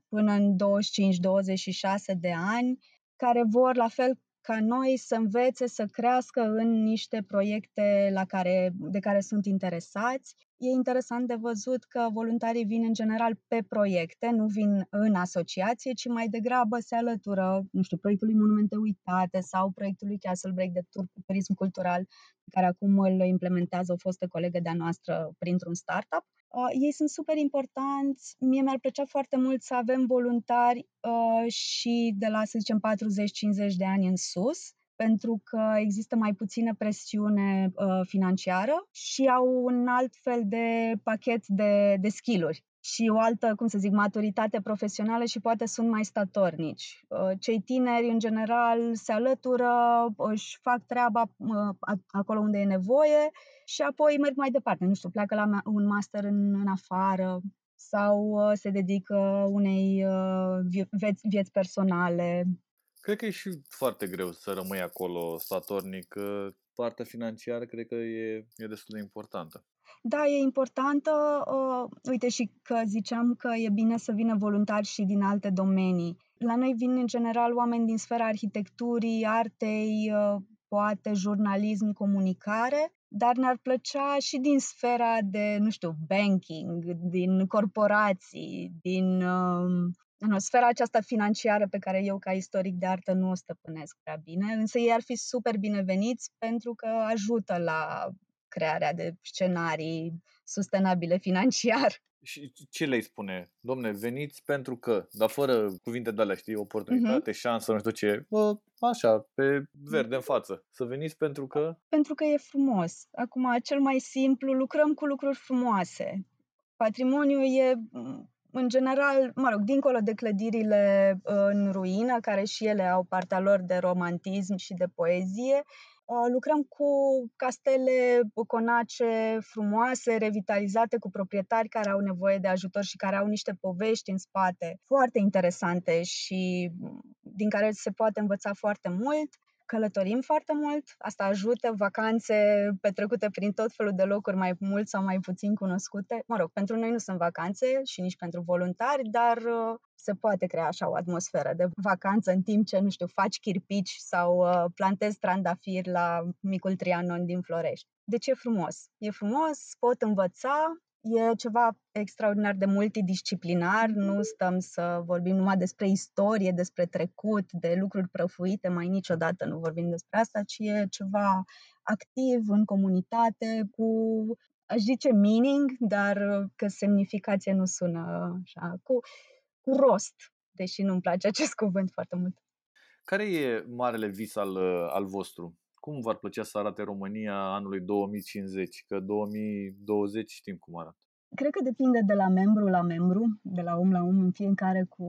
până în 25-26 de ani, care vor, la fel ca noi să învețe, să crească în niște proiecte la care, de care sunt interesați. E interesant de văzut că voluntarii vin în general pe proiecte, nu vin în asociație, ci mai degrabă se alătură, nu știu, proiectului Monumente Uitate sau proiectului Castle Break de tur- turism cultural, care acum îl implementează o fostă colegă de-a noastră printr-un startup. Uh, ei sunt super importanți. Mie mi-ar plăcea foarte mult să avem voluntari uh, și de la, să zicem, 40-50 de ani în sus, pentru că există mai puțină presiune uh, financiară și au un alt fel de pachet de, de skill-uri și o altă, cum să zic, maturitate profesională și poate sunt mai statornici. Uh, cei tineri, în general, se alătură, își fac treaba uh, acolo unde e nevoie și apoi merg mai departe. Nu știu, pleacă la un master în, în afară sau uh, se dedică unei vieți, vieți personale. Cred că e și foarte greu să rămâi acolo statornic. Partea financiară cred că e, e destul de importantă. Da, e importantă. Uh, uite și că ziceam că e bine să vină voluntari și din alte domenii. La noi vin în general oameni din sfera arhitecturii, artei, uh, poate jurnalism, comunicare, dar ne-ar plăcea și din sfera de, nu știu, banking, din corporații, din uh, în sfera aceasta financiară pe care eu, ca istoric de artă, nu o stăpânesc prea bine, însă ei ar fi super bineveniți pentru că ajută la crearea de scenarii sustenabile financiar. Și ce le spune? Domne, veniți pentru că, dar fără cuvinte de alea, știi, oportunitate, uh-huh. șansă, nu știu ce, bă, așa, pe verde în față. Să veniți pentru că... Pentru că e frumos. Acum, cel mai simplu, lucrăm cu lucruri frumoase. Patrimoniul e în general, mă rog, dincolo de clădirile în ruină, care și ele au partea lor de romantism și de poezie, Uh, lucrăm cu castele, conace frumoase, revitalizate, cu proprietari care au nevoie de ajutor și care au niște povești în spate foarte interesante și mm, din care se poate învăța foarte mult călătorim foarte mult, asta ajută vacanțe petrecute prin tot felul de locuri mai mult sau mai puțin cunoscute. Mă rog, pentru noi nu sunt vacanțe și nici pentru voluntari, dar uh, se poate crea așa o atmosferă de vacanță în timp ce, nu știu, faci chirpici sau uh, plantezi trandafiri la micul Trianon din Florești. Deci e frumos. E frumos, pot învăța, E ceva extraordinar de multidisciplinar, nu stăm să vorbim numai despre istorie, despre trecut, de lucruri prăfuite, mai niciodată nu vorbim despre asta, ci e ceva activ în comunitate, cu, aș zice meaning, dar că semnificație nu sună așa, cu, cu rost, deși nu-mi place acest cuvânt foarte mult. Care e marele vis al, al vostru? Cum v-ar plăcea să arate România anului 2050? Că 2020 știm cum arată. Cred că depinde de la membru la membru, de la om la om, în fiecare cu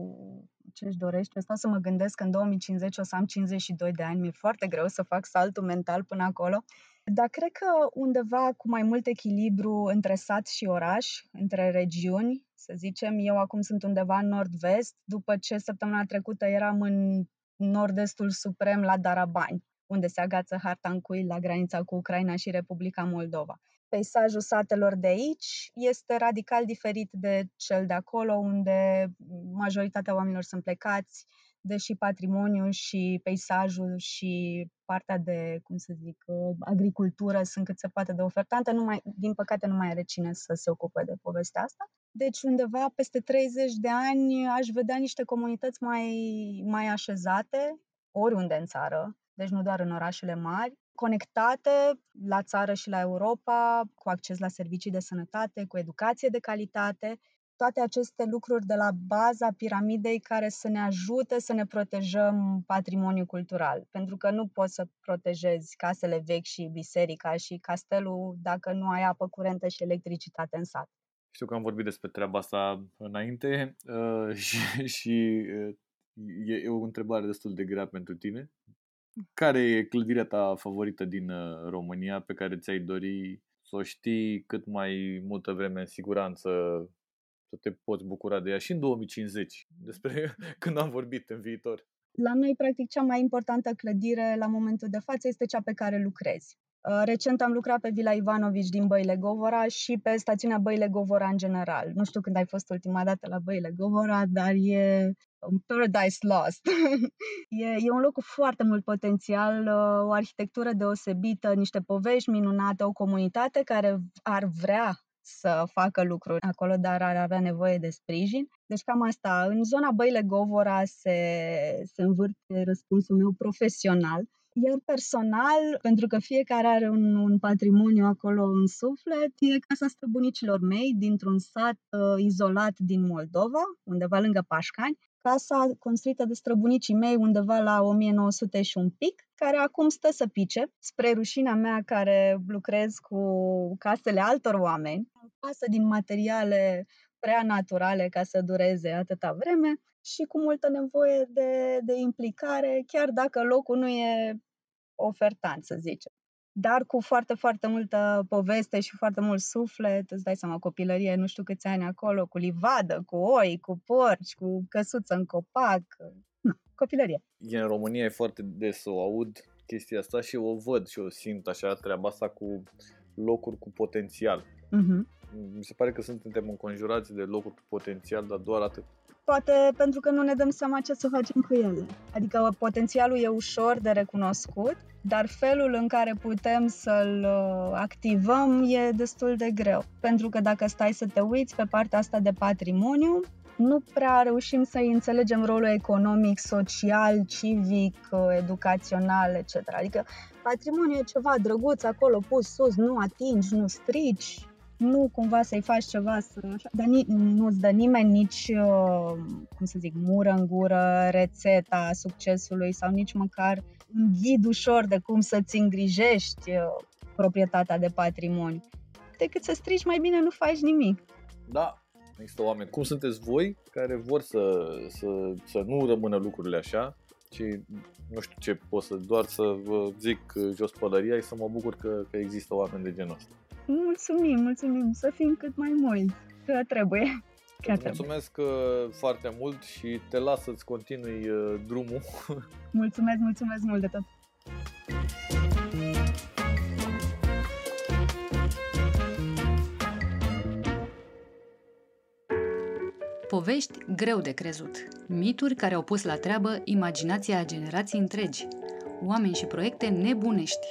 ce își dorește. Stau să mă gândesc că în 2050 o să am 52 de ani. Mi-e foarte greu să fac saltul mental până acolo. Dar cred că undeva cu mai mult echilibru între sat și oraș, între regiuni, să zicem. Eu acum sunt undeva în nord-vest, după ce săptămâna trecută eram în nord-estul suprem la Darabani unde se agață harta în cui la granița cu Ucraina și Republica Moldova. Peisajul satelor de aici este radical diferit de cel de acolo, unde majoritatea oamenilor sunt plecați, deși patrimoniul și peisajul și partea de, cum să zic, agricultură sunt cât se poate de ofertante, nu mai, din păcate nu mai are cine să se ocupe de povestea asta. Deci undeva peste 30 de ani aș vedea niște comunități mai, mai așezate, oriunde în țară, deci nu doar în orașele mari, conectate la țară și la Europa, cu acces la servicii de sănătate, cu educație de calitate, toate aceste lucruri de la baza piramidei care să ne ajute să ne protejăm patrimoniul cultural. Pentru că nu poți să protejezi casele vechi și biserica și castelul dacă nu ai apă curentă și electricitate în sat. Știu că am vorbit despre treaba asta înainte uh, și, și uh, e, e o întrebare destul de grea pentru tine. Care e clădirea ta favorită din uh, România pe care ți-ai dori să o știi cât mai multă vreme în siguranță să te poți bucura de ea și în 2050, despre când am vorbit în viitor? La noi, practic, cea mai importantă clădire la momentul de față este cea pe care lucrezi. Uh, recent am lucrat pe Vila Ivanovici din Băile Govora și pe stațiunea Băile Govora în general. Nu știu când ai fost ultima dată la Băile Govora, dar e un paradise lost. e, e un loc cu foarte mult potențial, uh, o arhitectură deosebită, niște povești minunate, o comunitate care ar vrea să facă lucruri acolo, dar ar avea nevoie de sprijin. Deci cam asta. În zona Băile Govora se, se învârte răspunsul meu profesional. Iar personal, pentru că fiecare are un, un patrimoniu acolo în suflet, e casa străbunicilor mei dintr-un sat uh, izolat din Moldova, undeva lângă Pașcani. Casa construită de străbunicii mei undeva la 1900 și un pic, care acum stă să pice, spre rușinea mea care lucrez cu casele altor oameni. O casă din materiale prea naturale ca să dureze atâta vreme și cu multă nevoie de, de implicare, chiar dacă locul nu e ofertant, să zicem. Dar cu foarte, foarte multă poveste și foarte mult suflet, îți dai seama, copilărie, nu știu câți ani acolo, cu livadă, cu oi, cu porci, cu căsuță în copac. Na, copilărie. E în România e foarte des o aud chestia asta și o văd și o simt așa treaba asta cu locuri cu potențial. Uh-huh. Mi se pare că suntem înconjurați de locuri cu potențial, dar doar atât. Poate pentru că nu ne dăm seama ce să facem cu ele. Adică potențialul e ușor de recunoscut, dar felul în care putem să-l uh, activăm e destul de greu. Pentru că dacă stai să te uiți pe partea asta de patrimoniu, nu prea reușim să înțelegem rolul economic, social, civic, uh, educațional, etc. Adică patrimoniul e ceva drăguț acolo pus sus, nu atingi, nu strici, nu cumva să-i faci ceva, să, așa, dar ni, nu-ți dă nimeni nici, uh, cum să zic, mură în gură, rețeta succesului sau nici măcar un ghid ușor de cum să-ți îngrijești uh, proprietatea de patrimoniu. Decât să strici, mai bine nu faci nimic. Da, există oameni, cum sunteți voi, care vor să, să, să nu rămână lucrurile așa, ci nu știu ce pot să, doar să vă zic jos pălăria și să mă bucur că, că există oameni de genul ăsta. Mulțumim, mulțumim, să fim cât mai mulți, că trebuie. Chiar Mulțumesc trebuie. Uh, foarte mult și te las să-ți continui uh, drumul. Mulțumesc, mulțumesc mult de tot. Povești greu de crezut. Mituri care au pus la treabă imaginația a generații întregi. Oameni și proiecte nebunești.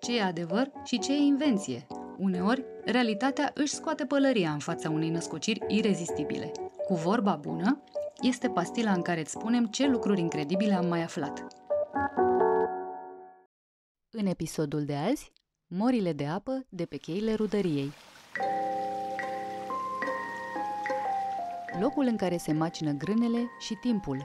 Ce e adevăr și ce e invenție. Uneori, realitatea își scoate pălăria în fața unei născociri irezistibile. Cu vorba bună, este pastila în care îți spunem ce lucruri incredibile am mai aflat. În episodul de azi, morile de apă de pe cheile rudăriei. Locul în care se macină grânele și timpul.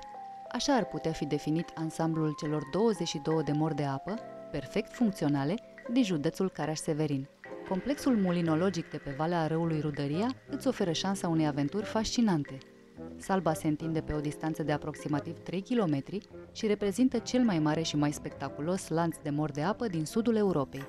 Așa ar putea fi definit ansamblul celor 22 de mori de apă, perfect funcționale, din județul Caraș-Severin. Complexul mulinologic de pe Valea Râului Rudăria îți oferă șansa unei aventuri fascinante. Salba se întinde pe o distanță de aproximativ 3 km și reprezintă cel mai mare și mai spectaculos lanț de mor de apă din sudul Europei.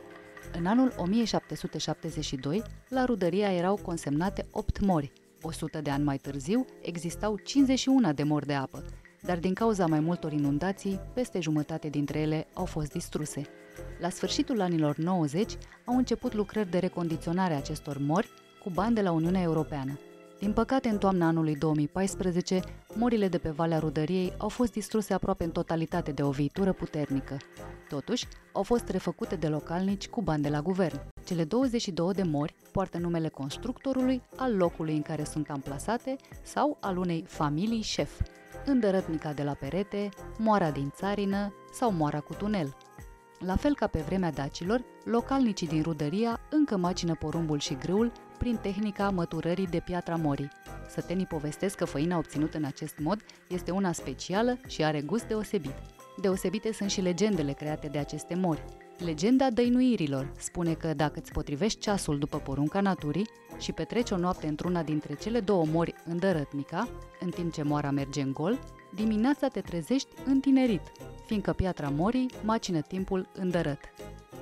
În anul 1772, la Rudăria erau consemnate 8 mori. 100 de ani mai târziu, existau 51 de mori de apă, dar din cauza mai multor inundații, peste jumătate dintre ele au fost distruse. La sfârșitul anilor 90 au început lucrări de recondiționare a acestor mori cu bani de la Uniunea Europeană. Din păcate, în toamna anului 2014, morile de pe Valea Rudăriei au fost distruse aproape în totalitate de o viitură puternică. Totuși, au fost refăcute de localnici cu bani de la guvern. Cele 22 de mori poartă numele constructorului, al locului în care sunt amplasate sau al unei familii șef. Îndărătnica de la perete, moara din țarină sau moara cu tunel. La fel ca pe vremea dacilor, localnicii din rudăria încă macină porumbul și grâul prin tehnica măturării de piatra morii. Sătenii povestesc că făina obținută în acest mod este una specială și are gust deosebit. Deosebite sunt și legendele create de aceste mori. Legenda dăinuirilor spune că dacă îți potrivești ceasul după porunca naturii și petreci o noapte într-una dintre cele două mori în Dărătnica, în timp ce moara merge în gol, dimineața te trezești întinerit, fiindcă piatra morii macină timpul îndărăt.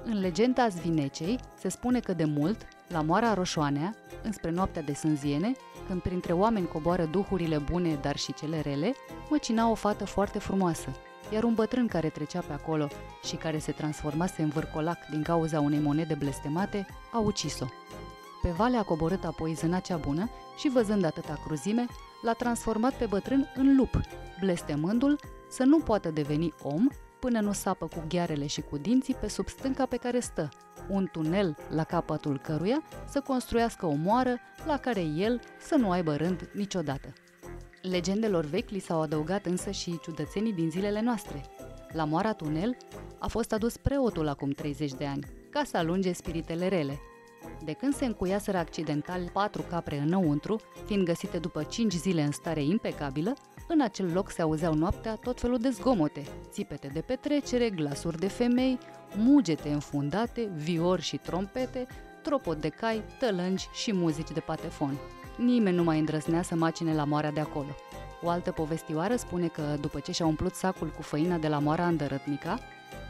În legenda Zvinecei se spune că de mult, la moara Roșoanea, înspre noaptea de sânziene, când printre oameni coboară duhurile bune, dar și cele rele, măcina o fată foarte frumoasă. iar un bătrân care trecea pe acolo și care se transformase în vârcolac din cauza unei monede blestemate, a ucis-o. Pe vale a coborât apoi zâna cea bună și, văzând atâta cruzime, l-a transformat pe bătrân în lup, blestemându-l să nu poată deveni om până nu sapă cu ghearele și cu dinții pe sub stânca pe care stă, un tunel la capătul căruia să construiască o moară la care el să nu aibă rând niciodată. Legendelor vechi li s-au adăugat însă și ciudățenii din zilele noastre. La moara tunel a fost adus preotul acum 30 de ani, ca să alunge spiritele rele. De când se încuiaseră accidental patru capre înăuntru, fiind găsite după 5 zile în stare impecabilă, în acel loc se auzeau noaptea tot felul de zgomote, țipete de petrecere, glasuri de femei, mugete înfundate, viori și trompete, tropot de cai, tălângi și muzici de patefon. Nimeni nu mai îndrăznea să macine la moarea de acolo. O altă povestioară spune că, după ce și-a umplut sacul cu făina de la moara îndărătnică,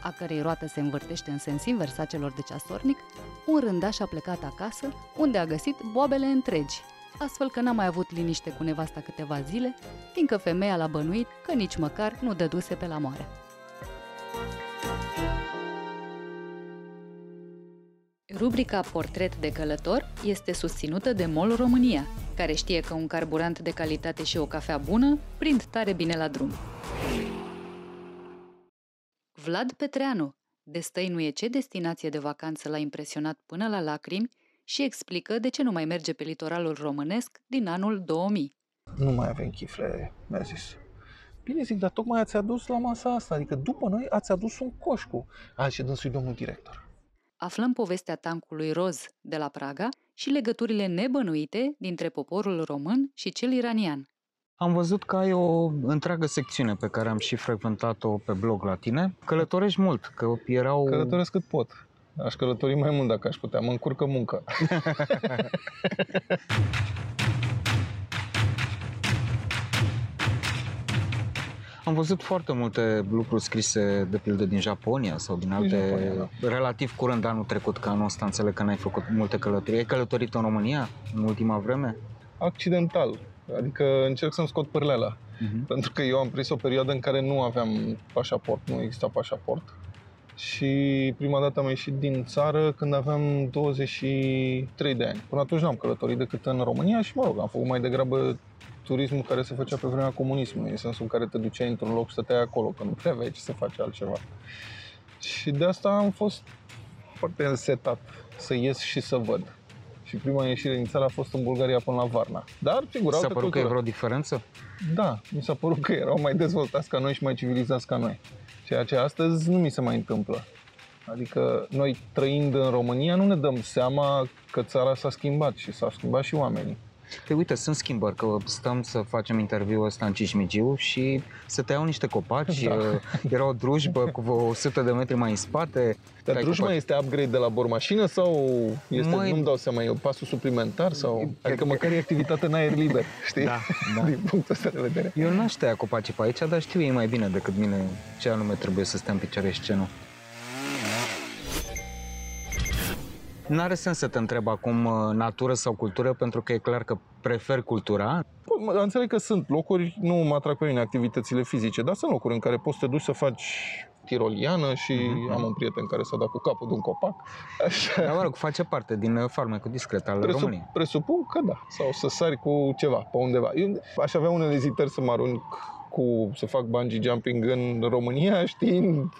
a cărei roată se învârtește în sens invers a celor de ceasornic, un rândaș a plecat acasă, unde a găsit boabele întregi, astfel că n-a mai avut liniște cu nevasta câteva zile, fiindcă femeia l-a bănuit că nici măcar nu dăduse pe la moare. Rubrica Portret de călător este susținută de MOL România, care știe că un carburant de calitate și o cafea bună prind tare bine la drum. Vlad Petreanu destăinuie ce destinație de vacanță l-a impresionat până la lacrimi și explică de ce nu mai merge pe litoralul românesc din anul 2000. Nu mai avem chifle, mi-a zis. Bine zic, dar tocmai ați adus la masa asta, adică după noi ați adus un coșcu. A, și dânsui domnul director. Aflăm povestea tancului roz de la Praga și legăturile nebănuite dintre poporul român și cel iranian. Am văzut că ai o întreagă secțiune pe care am și frecventat-o pe blog la tine. Călătorești mult, că erau... Călătoresc cât pot. Aș călători mai mult dacă aș putea. Mă încurcă muncă. Am văzut foarte multe lucruri scrise, de pildă, din Japonia sau din alte... Din Japonia, da. Relativ curând anul trecut, că anul ăsta înțeleg că n-ai făcut multe călătorii. Ai călătorit în România în ultima vreme? Accidental. Adică încerc să-mi scot pârlela. Uh-huh. Pentru că eu am prins o perioadă în care nu aveam pașaport, nu exista pașaport. Și prima dată am ieșit din țară când aveam 23 de ani. Până atunci n-am călătorit decât în România și, mă rog, am făcut mai degrabă turismul care se făcea pe vremea comunismului, în sensul în care te duceai într-un loc și stăteai acolo, că nu prea aveai ce să faci altceva. Și de asta am fost foarte însetat să ies și să văd. Și prima ieșire din țară a fost în Bulgaria până la Varna. Dar, sigur, S-a părut că e vreo diferență? Da, mi s-a părut că erau mai dezvoltați ca noi și mai civilizați ca noi. Ceea ce astăzi nu mi se mai întâmplă. Adică noi trăind în România nu ne dăm seama că țara s-a schimbat și s-au schimbat și oamenii. Păi uite, sunt schimbări, că stăm să facem interviul ăsta în Cismigiu și să te iau niște copaci, da. era o drujbă cu 100 de metri mai în spate. Dar drujba copaci. este upgrade de la bormașină sau este, Măi... nu-mi dau seama, e un pasul suplimentar sau... Adică măcar e activitate în aer liber, știi? Da, da. Din punctul ăsta de vedere. Eu n-aș tăia copacii pe aici, dar știu ei mai bine decât mine ce anume trebuie să stea în picioare și ce nu. N-are sens să te întreb acum uh, natură sau cultură, pentru că e clar că prefer cultura. Păi, înțeleg că sunt locuri, nu mă atrag pe mine activitățile fizice, dar sunt locuri în care poți să te duci să faci tiroliană și uh-huh. am un prieten care s-a dat cu capul de un copac. Așa. Dar, mă rog, face parte din uh, farmecul discret al Presup, României. Presupun că da, sau să sari cu ceva pe undeva. Eu aș avea unele ezitări să mă arunc cu să fac bungee jumping în România, știind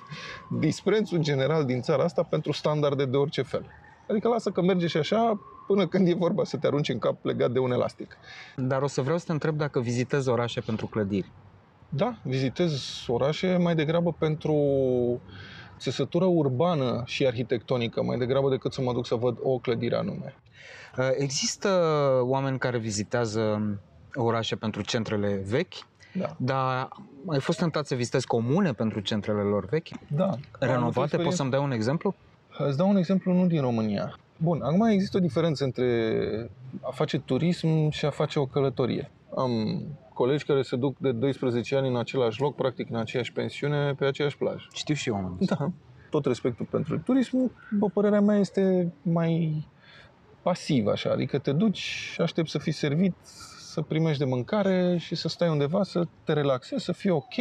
disprețul general din țara asta pentru standarde de orice fel. Adică lasă că merge și așa până când e vorba să te arunci în cap legat de un elastic. Dar o să vreau să te întreb dacă vizitezi orașe pentru clădiri. Da, vizitez orașe mai degrabă pentru țesătură urbană și arhitectonică, mai degrabă decât să mă duc să văd o clădire anume. Uh, există oameni care vizitează orașe pentru centrele vechi, da. Dar ai fost tentat să vizitezi comune pentru centrele lor vechi? Da. Renovate? Poți să-mi dai un exemplu? Îți dau un exemplu nu din România. Bun, acum există o diferență între a face turism și a face o călătorie. Am colegi care se duc de 12 ani în același loc, practic în aceeași pensiune, pe aceeași plajă. Știu și eu. Da. Tot respectul pentru turism, după părerea mea, este mai pasiv așa, adică te duci, aștept să fii servit, să primești de mâncare și să stai undeva, să te relaxezi, să fie ok,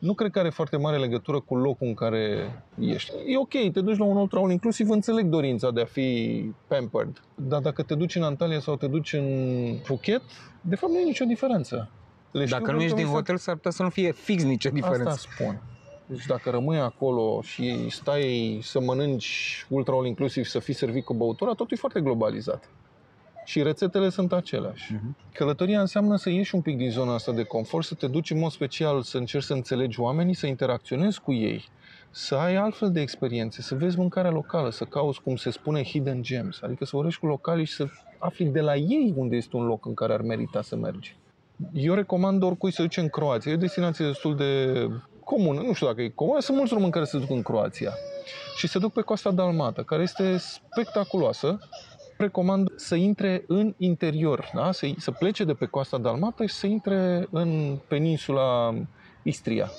nu cred că are foarte mare legătură cu locul în care ești. E ok, te duci la un alt traul, inclusiv înțeleg dorința de a fi pampered. Dar dacă te duci în Antalya sau te duci în Phuket, de fapt nu e nicio diferență. Le dacă nu ești din hotel, s-ar putea să nu fie fix nicio diferență. Asta spun. Deci dacă rămâi acolo și stai să mănânci ultra all inclusiv, să fii servit cu băutura, totul e foarte globalizat. Și rețetele sunt aceleași. Uh-huh. Călătoria înseamnă să ieși un pic din zona asta de confort, să te duci în mod special, să încerci să înțelegi oamenii, să interacționezi cu ei, să ai altfel de experiențe, să vezi mâncarea locală, să cauți, cum se spune, hidden gems, adică să vorbești cu localii și să afli de la ei unde este un loc în care ar merita să mergi. Eu recomand oricui să duce în Croația. E o destinație destul de comună, nu știu dacă e comună, sunt mulți români care se duc în Croația și se duc pe coasta Dalmată, care este spectaculoasă. Recomand să intre în interior, da? să, să plece de pe coasta Dalmată și să intre în peninsula Istria.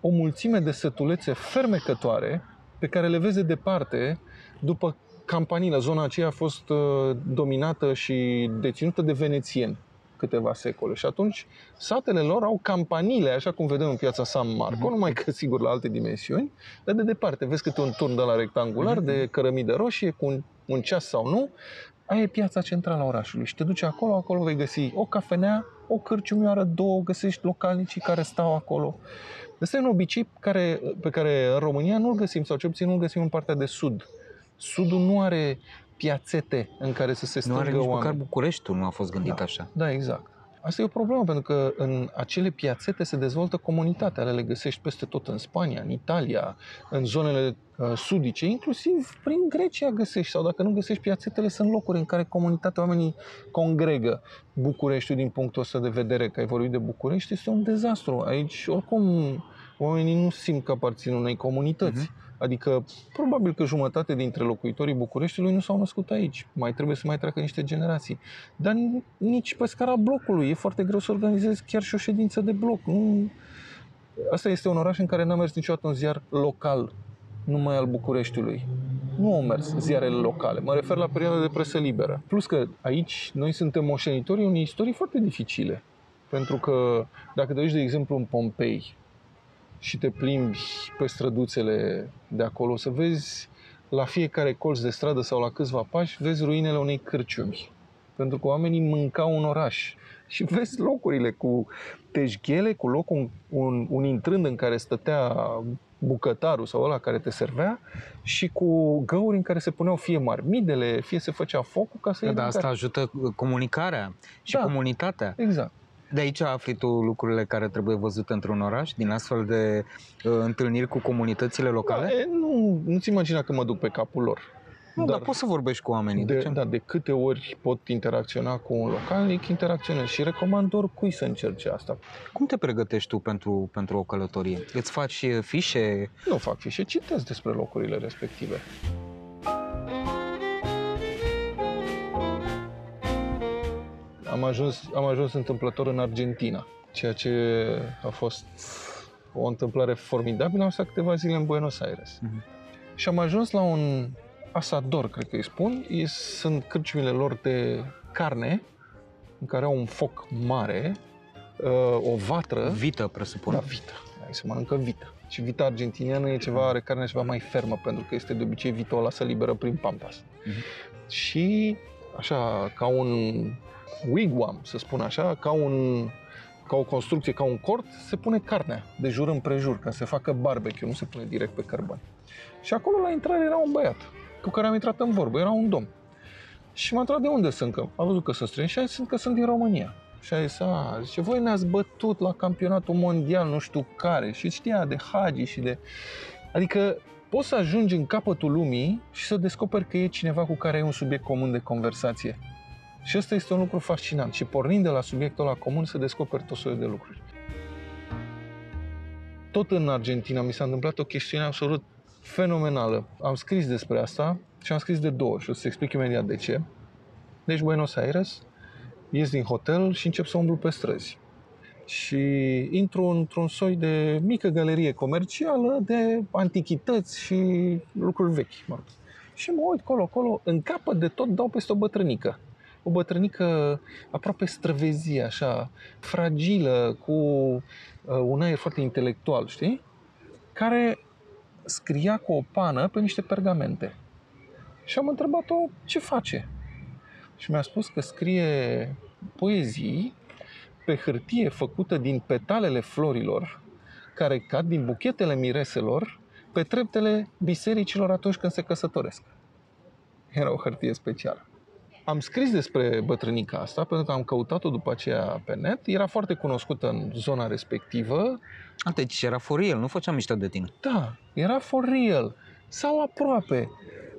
O mulțime de sătulețe fermecătoare pe care le vezi de departe după campanile. Zona aceea a fost uh, dominată și deținută de venețieni câteva secole. Și atunci satele lor au campaniile, așa cum vedem în piața San Marco, mm-hmm. numai că sigur la alte dimensiuni, dar de departe vezi câte un turn de la rectangular, mm-hmm. de cărămidă roșie, cu un, un ceas sau nu, aia e piața centrală a orașului și te duci acolo, acolo vei găsi o cafenea, o cârciumioară, două, găsești localnicii care stau acolo. Ăsta e un obicei care, pe care în România nu-l găsim, sau cel puțin nu-l găsim în partea de sud. Sudul nu are piațete în care să se strângă Nu are nici oameni. măcar Bucureștiul nu a fost gândit da. așa. Da, exact. Asta e o problemă, pentru că în acele piațete se dezvoltă comunitatea. Ale le găsești peste tot în Spania, în Italia, în zonele uh, sudice, inclusiv prin Grecia găsești. Sau dacă nu găsești piațetele, sunt locuri în care comunitatea, oamenii congregă. Bucureștiul, din punctul ăsta de vedere, că ai vorbit de București, este un dezastru. Aici, oricum, oamenii nu simt că aparțin unei comunități. Uh-huh. Adică, probabil că jumătate dintre locuitorii Bucureștiului nu s-au născut aici. Mai trebuie să mai treacă niște generații. Dar nici pe scara blocului. E foarte greu să organizezi chiar și o ședință de bloc. Nu... Asta este un oraș în care n-a mers niciodată un ziar local, numai al Bucureștiului. Nu au mers ziarele locale. Mă refer la perioada de presă liberă. Plus că aici noi suntem moștenitorii unei istorii foarte dificile. Pentru că dacă te duci, de exemplu, în Pompei, și te plimbi pe străduțele de acolo, să vezi la fiecare colț de stradă sau la câțiva pași, vezi ruinele unei cârciumi. Pentru că oamenii mâncau un oraș. Și vezi locurile cu teșghele, cu locul, un, un, un intrând în care stătea bucătarul sau ăla care te servea și cu găuri în care se puneau fie marmidele, fie se făcea focul ca să da, Dar asta ajută comunicarea și da, comunitatea. Exact. De aici afli tu lucrurile care trebuie văzute într-un oraș, din astfel de uh, întâlniri cu comunitățile locale? Da, e, nu, nu-ți imagina că mă duc pe capul lor. Nu, dar, dar poți să vorbești cu oamenii. De, de, da, de câte ori pot interacționa cu un localnic, interacționez și recomand oricui să încerce asta. Cum te pregătești tu pentru, pentru o călătorie? Îți faci fișe? Nu fac fișe, citesc despre locurile respective. Am ajuns, am ajuns întâmplător în Argentina, ceea ce a fost o întâmplare formidabilă. Am stat câteva zile în Buenos Aires. Uh-huh. Și am ajuns la un asador, cred că îi spun. Ei sunt cârciumile lor de carne, în care au un foc mare, uh, o vatră. Vită, presupun. Da, vită. Aici se mănâncă vită. Și vita argentiniană e ceva, are carnea ceva mai fermă, pentru că este de obicei vita o lasă liberă prin pampas. Uh-huh. Și așa, ca un wigwam, să spun așa, ca, un, ca o construcție, ca un cort, se pune carnea de jur împrejur, ca să se facă barbecue, nu se pune direct pe cărbani. Și acolo la intrare era un băiat cu care am intrat în vorbă, era un domn. Și m-a întrebat de unde sunt, că a văzut că sunt străini și a zis că sunt din România. Și a zis, a, zice, voi ne-ați bătut la campionatul mondial, nu știu care, și știa de Hagi și de... Adică poți să ajungi în capătul lumii și să descoperi că e cineva cu care ai un subiect comun de conversație. Și ăsta este un lucru fascinant. Și pornind de la subiectul ăla comun, să descoperi tot soiul de lucruri. Tot în Argentina mi s-a întâmplat o chestiune absolut fenomenală. Am scris despre asta și am scris de două și o să explic imediat de ce. Deci Buenos Aires, ies din hotel și încep să umblu pe străzi. Și intru într-un soi de mică galerie comercială de antichități și lucruri vechi. Mă rog. Și mă uit colo, colo, în capăt de tot dau peste o bătrânică o bătrânică aproape străvezie, așa, fragilă, cu uh, un aer foarte intelectual, știi? Care scria cu o pană pe niște pergamente. Și am întrebat-o ce face. Și mi-a spus că scrie poezii pe hârtie făcută din petalele florilor care cad din buchetele mireselor pe treptele bisericilor atunci când se căsătoresc. Era o hârtie specială. Am scris despre bătrânica asta pentru că am căutat-o după aceea pe net. Era foarte cunoscută în zona respectivă. A, deci era for real, nu făceam mișto de tine. Da, era for real. Sau aproape.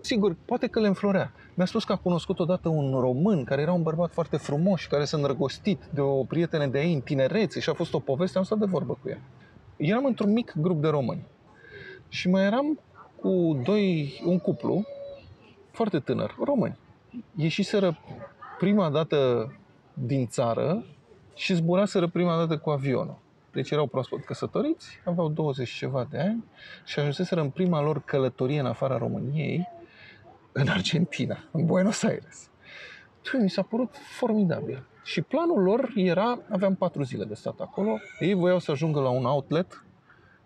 Sigur, poate că le înflorea. Mi-a spus că a cunoscut odată un român care era un bărbat foarte frumos și care s-a îndrăgostit de o prietenă de ei în tinerețe și a fost o poveste, am stat de vorbă cu ea. Eram într-un mic grup de români și mai eram cu doi, un cuplu foarte tânăr, români. Ieșiseră prima dată din țară și zburaseră prima dată cu avionul. Deci erau proaspăt căsătoriți, aveau 20 ceva de ani și ajunseseră în prima lor călătorie în afara României, în Argentina, în Buenos Aires. Tu, mi s-a părut formidabil. Și planul lor era, aveam patru zile de stat acolo, ei voiau să ajungă la un outlet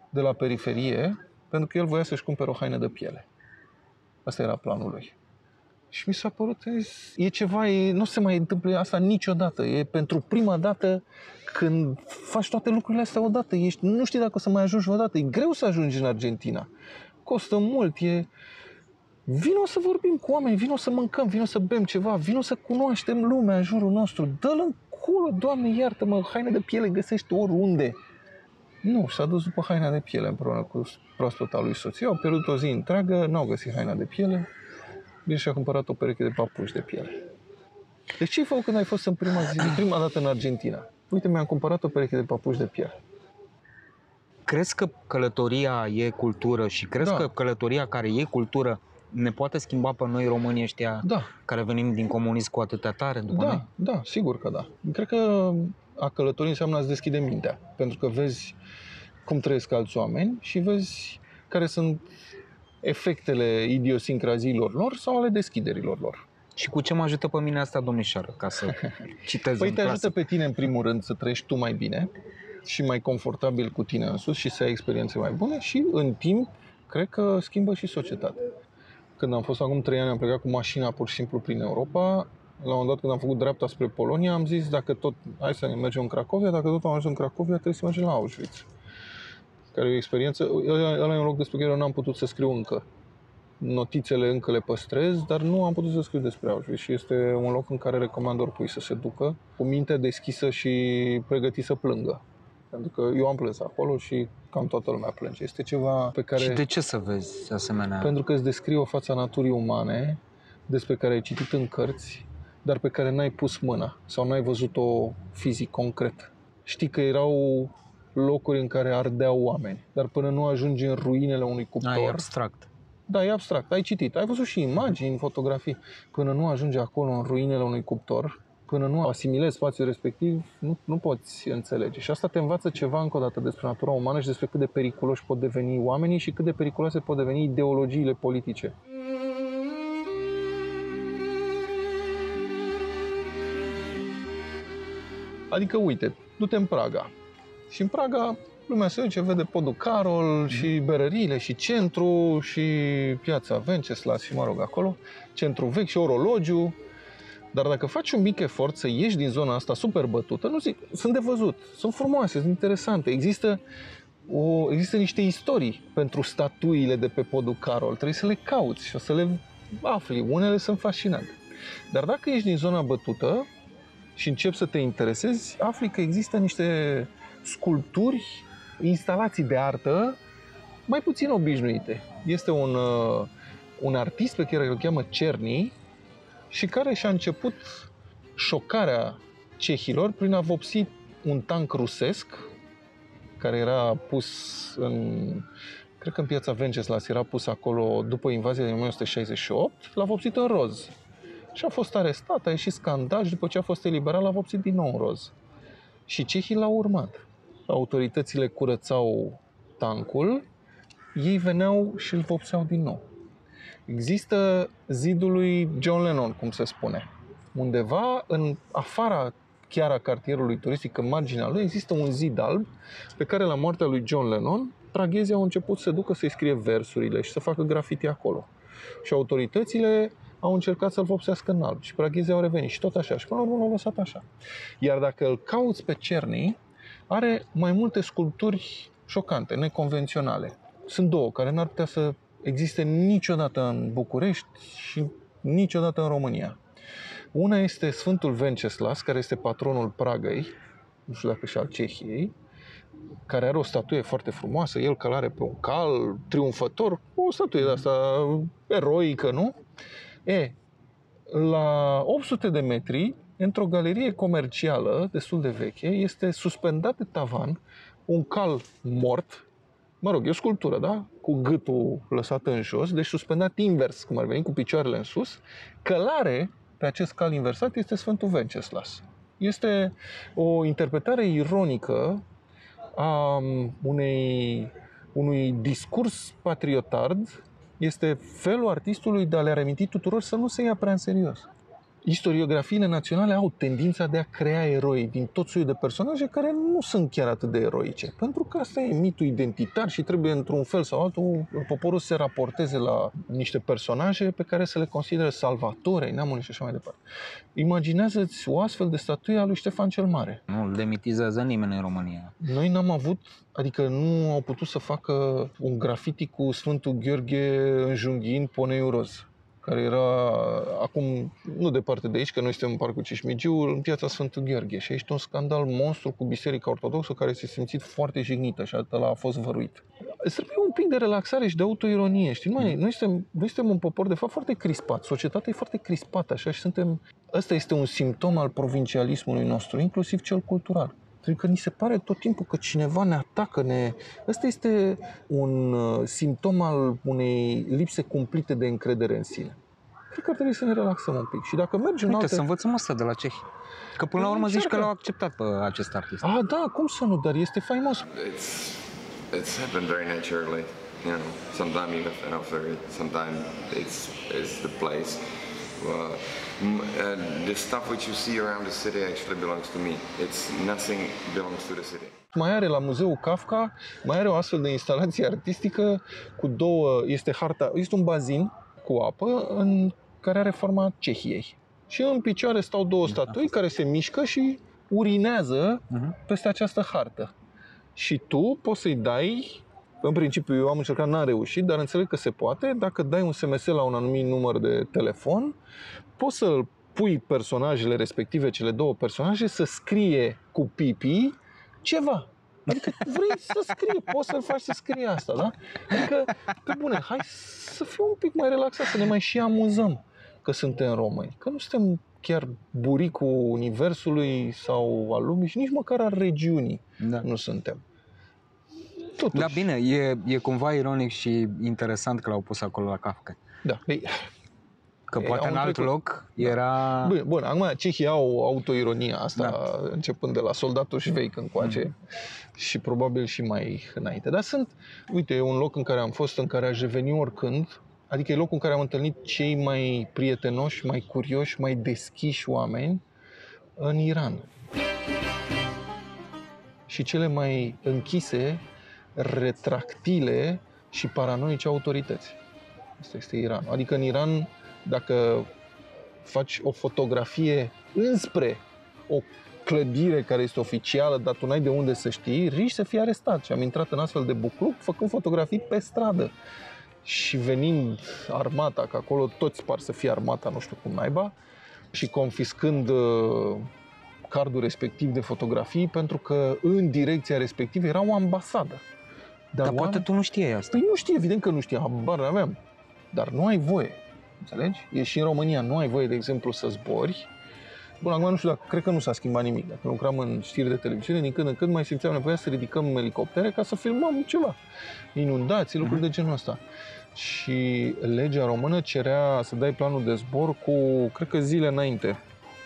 de la periferie, pentru că el voia să-și cumpere o haină de piele. Asta era planul lui. Și mi s-a părut, e ceva, e, nu se mai întâmplă asta niciodată. E pentru prima dată când faci toate lucrurile astea odată. Ești, nu știi dacă o să mai ajungi odată. E greu să ajungi în Argentina. Costă mult, e... Vino să vorbim cu oameni, vino să mâncăm, vino să bem ceva, vino să cunoaștem lumea în jurul nostru. Dă-l în culo, Doamne, iartă-mă, haine de piele găsești oriunde. Nu, s-a dus după haina de piele împreună cu proaspăta lui soție. Au pierdut o zi întreagă, n-au găsit haina de piele. Bine și-a cumpărat o pereche de papuși de piele. Deci ce ai făcut când ai fost în prima zi, prima dată în Argentina? Uite, mi-am cumpărat o pereche de papuși de piele. Crezi că călătoria e cultură și crezi Da. că călătoria care e cultură ne poate schimba pe noi românii ăștia Da. care venim din comunism cu atâtea tare după noi? Da, da, sigur că da. Cred că a călători înseamnă a-ți deschide mintea. Pentru că vezi cum trăiesc alți oameni și vezi care sunt efectele idiosincraziilor lor sau ale deschiderilor lor. Și cu ce mă ajută pe mine asta, domnișoară, ca să citez Păi în te clasă? ajută pe tine, în primul rând, să trăiești tu mai bine și mai confortabil cu tine însuți și să ai experiențe mai bune și, în timp, cred că schimbă și societatea. Când am fost acum trei ani, am plecat cu mașina pur și simplu prin Europa. La un moment dat, când am făcut dreapta spre Polonia, am zis, dacă tot, hai să ne mergem în Cracovia, dacă tot am ajuns în Cracovia, trebuie să mergem la Auschwitz. Care e o experiență, ăla ăla e un loc despre care eu n-am putut să scriu încă. Notițele încă le păstrez, dar nu am putut să scriu despre Auschwitz și este un loc în care recomand oricui să se ducă cu mintea deschisă și pregătit să plângă. Pentru că eu am plâns acolo și cam toată lumea plânge. Este ceva pe care... Și de ce să vezi asemenea? Pentru că îți descrie o față a naturii umane despre care ai citit în cărți, dar pe care n-ai pus mâna sau n-ai văzut-o fizic, concret. Știi că erau locuri în care ardeau oameni, dar până nu ajungi în ruinele unui cuptor... Da, e abstract. Da, e abstract. Ai citit, ai văzut și imagini, fotografii. Până nu ajungi acolo în ruinele unui cuptor, până nu asimilezi spațiul respectiv, nu, nu poți înțelege. Și asta te învață ceva încă o dată despre natura umană și despre cât de periculoși pot deveni oamenii și cât de periculoase pot deveni ideologiile politice. Adică, uite, du-te în Praga. Și în Praga lumea se duce, vede podul Carol și berăriile și centru și piața Venceslas și mă rog acolo, centru vechi și orologiu. Dar dacă faci un mic efort să ieși din zona asta super bătută, nu zic, sunt de văzut, sunt frumoase, sunt interesante. Există, o, există niște istorii pentru statuile de pe podul Carol. Trebuie să le cauți și o să le afli. Unele sunt fascinante. Dar dacă ești din zona bătută și începi să te interesezi, afli că există niște sculpturi, instalații de artă mai puțin obișnuite. Este un, uh, un artist pe care îl cheamă Cerny și care și-a început șocarea cehilor prin a vopsi un tank rusesc care era pus în cred că în piața Venceslas era pus acolo după invazia din 1968, l-a vopsit în roz. Și a fost arestat, a ieșit scandal și după ce a fost eliberat l-a vopsit din nou în roz. Și cehii l-au urmat. Autoritățile curățau tancul, ei veneau și îl vopseau din nou. Există zidul lui John Lennon, cum se spune. undeva în afara chiar a cartierului turistic, în marginea lui, există un zid alb pe care la moartea lui John Lennon, praghezii au început să ducă să-i scrie versurile și să facă grafiti acolo. Și autoritățile au încercat să-l vopsească în alb și praghezii au revenit și tot așa. Și până la urmă l-au lăsat așa. Iar dacă îl cauți pe Cerny, are mai multe sculpturi șocante, neconvenționale. Sunt două care n-ar putea să existe niciodată în București și niciodată în România. Una este Sfântul Venceslas, care este patronul Pragăi, nu știu dacă și al Cehiei, care are o statuie foarte frumoasă, el călare pe un cal, triumfător, o statuie de asta eroică, nu? E, la 800 de metri, într-o galerie comercială destul de veche, este suspendat de tavan un cal mort, mă rog, e o sculptură, da? Cu gâtul lăsat în jos, deci suspendat invers, cum ar veni, cu picioarele în sus. Călare pe acest cal inversat este Sfântul Venceslas. Este o interpretare ironică a unei, unui discurs patriotard, este felul artistului de a le reminti tuturor să nu se ia prea în serios istoriografiile naționale au tendința de a crea eroi din tot soiul de personaje care nu sunt chiar atât de eroice. Pentru că asta e mitul identitar și trebuie într-un fel sau altul poporul să se raporteze la niște personaje pe care să le consideră salvatori ai neamului și așa mai departe. Imaginează-ți o astfel de statuie a lui Ștefan cel Mare. Nu îl demitizează nimeni în România. Noi n-am avut, adică nu au putut să facă un grafiti cu Sfântul Gheorghe în junghin poneiul roz care era acum nu departe de aici, că noi suntem în Parcul Cismigiu, în piața Sfântul Gheorghe. Și aici un scandal monstru cu Biserica Ortodoxă care s-a simțit foarte jignită și ăla a fost văruit. Îți trebuie un pic de relaxare și de autoironie, știi? Noi, noi, suntem, noi suntem un popor, de fapt, foarte crispat. Societatea e foarte crispată, așa, și suntem... Ăsta este un simptom al provincialismului nostru, inclusiv cel cultural. Pentru că ni se pare tot timpul că cineva ne atacă, ne... Ăsta este un uh, simptom al unei lipse cumplite de încredere în sine. Cred că ar trebui să ne relaxăm un pic. Și dacă mergem Uite, alte... să învățăm asta de la cehi. Că până la urmă zici că l-au acceptat pe acest artist. Ah, da, cum să nu, dar este faimos. It's, it's happened very naturally. You know, sometimes you have to offer it, sometimes it's, it's the place. Uh, the stuff which you see around the city actually belongs to me. It's nothing belongs to the city. Mai are la Muzeul Kafka, mai are o astfel de instalație artistică cu două, este harta, este un bazin cu apă în care are forma Cehiei. Și în picioare stau două statui care se mișcă și urinează peste această hartă. Și tu poți să-i dai în principiu, eu am încercat, n-am reușit, dar înțeleg că se poate. Dacă dai un SMS la un anumit număr de telefon, poți să pui personajele respective, cele două personaje, să scrie cu pipi ceva. Adică vrei să scrie, poți să-l faci să scrie asta, da? Adică, pe bune, hai să fim un pic mai relaxat, să ne mai și amuzăm că suntem români. Că nu suntem chiar buricul universului sau al lumii și nici măcar al regiunii da. nu suntem. Totuși. Da, bine, e, e cumva ironic și interesant că l-au pus acolo la Kafka. Da, Ei, Că poate în alt trecut. loc era... Bun, bun, acum cehii au autoironia asta, da. începând de la soldatul șveic încoace mm. și probabil și mai înainte. Dar sunt, uite, e un loc în care am fost, în care aș reveni oricând, adică e locul în care am întâlnit cei mai prietenoși, mai curioși, mai deschiși oameni în Iran. Și cele mai închise, retractile și paranoice autorități. Asta este Iran. Adică în Iran dacă faci o fotografie înspre o clădire care este oficială, dar tu n-ai de unde să știi, riști să fii arestat. Și am intrat în astfel de bucluc făcând fotografii pe stradă. Și venind armata, că acolo toți par să fie armata, nu știu cum naiba, și confiscând uh, cardul respectiv de fotografii, pentru că în direcția respectivă era o ambasadă. Dar, dar poate tu nu știai asta. Păi nu știi, evident că nu știi, habar aveam. Dar nu ai voie. Înțelegi? E și în România nu ai voie, de exemplu, să zbori. Bun, acum nu știu dacă, cred că nu s-a schimbat nimic. Dacă lucram în știri de televiziune, din când în când mai simțeam nevoia să ridicăm elicoptere ca să filmăm ceva. Inundații, lucruri uh-huh. de genul ăsta. Și legea română cerea să dai planul de zbor cu, cred că zile înainte.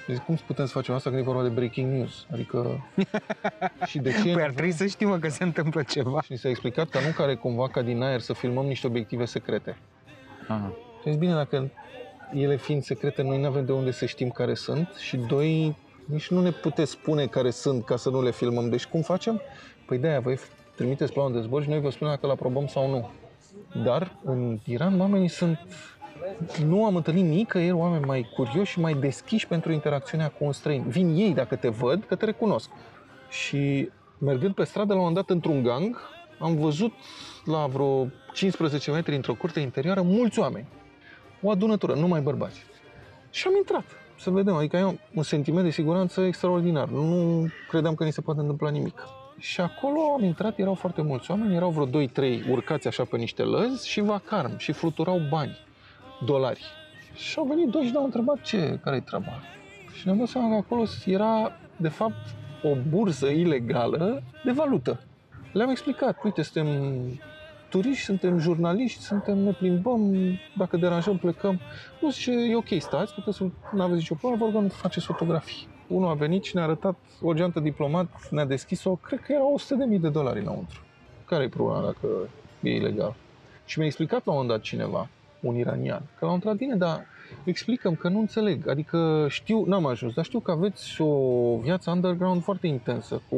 Deci cum putem să facem asta când e vorba de breaking news? Adică... și de ce... Păi ar trebui să știm că se întâmplă ceva. Și ni s-a explicat că nu care cumva ca din aer să filmăm niște obiective secrete. Aha. Și zis, bine, dacă ele fiind secrete, noi nu avem de unde să știm care sunt și doi, nici nu ne puteți spune care sunt ca să nu le filmăm. Deci cum facem? Păi de-aia voi trimiteți planul de zbor și noi vă spunem dacă îl aprobăm sau nu. Dar în Iran oamenii sunt nu am întâlnit nicăieri oameni mai curioși și mai deschiși pentru interacțiunea cu un străin. Vin ei dacă te văd, că te recunosc. Și mergând pe stradă, la un moment dat, într-un gang, am văzut la vreo 15 metri într-o curte interioară mulți oameni. O adunătură, numai bărbați. Și am intrat să vedem, adică eu un sentiment de siguranță extraordinar. Nu credeam că ni se poate întâmpla nimic. Și acolo am intrat, erau foarte mulți oameni, erau vreo 2-3 urcați așa pe niște lăzi și vacarm și fluturau bani, dolari. Și au venit doi și ne-au întrebat ce, care-i treaba. Și ne-am dat seama că acolo era, de fapt, o bursă ilegală de valută. Le-am explicat, uite, suntem turiști, suntem jurnaliști, suntem, ne plimbăm, dacă deranjăm, plecăm. Nu zice, e ok, stați, puteți să nu aveți nicio problemă, vă rugăm, faceți fotografii. Unul a venit și ne-a arătat o geantă diplomat, ne-a deschis-o, cred că era 100.000 de dolari înăuntru. Care e problema dacă e ilegal? Și mi-a explicat la un moment dat cineva, un iranian, că l-a întrebat, bine, dar explicăm că nu înțeleg. Adică știu, n-am ajuns, dar știu că aveți o viață underground foarte intensă, cu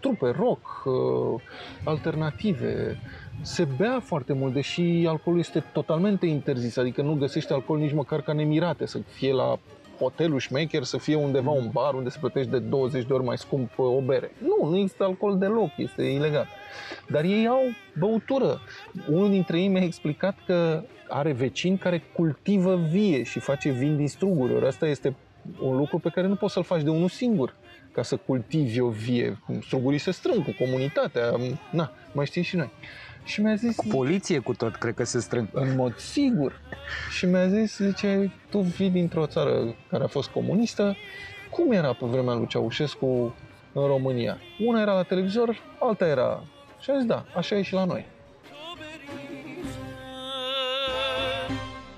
trupe rock, uh, alternative. Se bea foarte mult, deși alcoolul este totalmente interzis, adică nu găsești alcool nici măcar ca nemirate, să fie la hotelul șmecher, să fie undeva un bar unde se plătește de 20 de ori mai scump uh, o bere. Nu, nu există alcool deloc, este ilegal. Dar ei au băutură. Unul dintre ei mi-a explicat că are vecini care cultivă vie și face vin din struguri. Ori asta este un lucru pe care nu poți să-l faci de unul singur ca să cultivi o vie. Strugurii se strâng cu comunitatea, na, mai știm și noi. Și mi-a zis... Cu poliție cu tot, cred că se strâng. În mod sigur. Și mi-a zis, zice, tu vii dintr-o țară care a fost comunistă, cum era pe vremea lui Ceaușescu în România? Una era la televizor, alta era... Și a zis, da, așa e și la noi.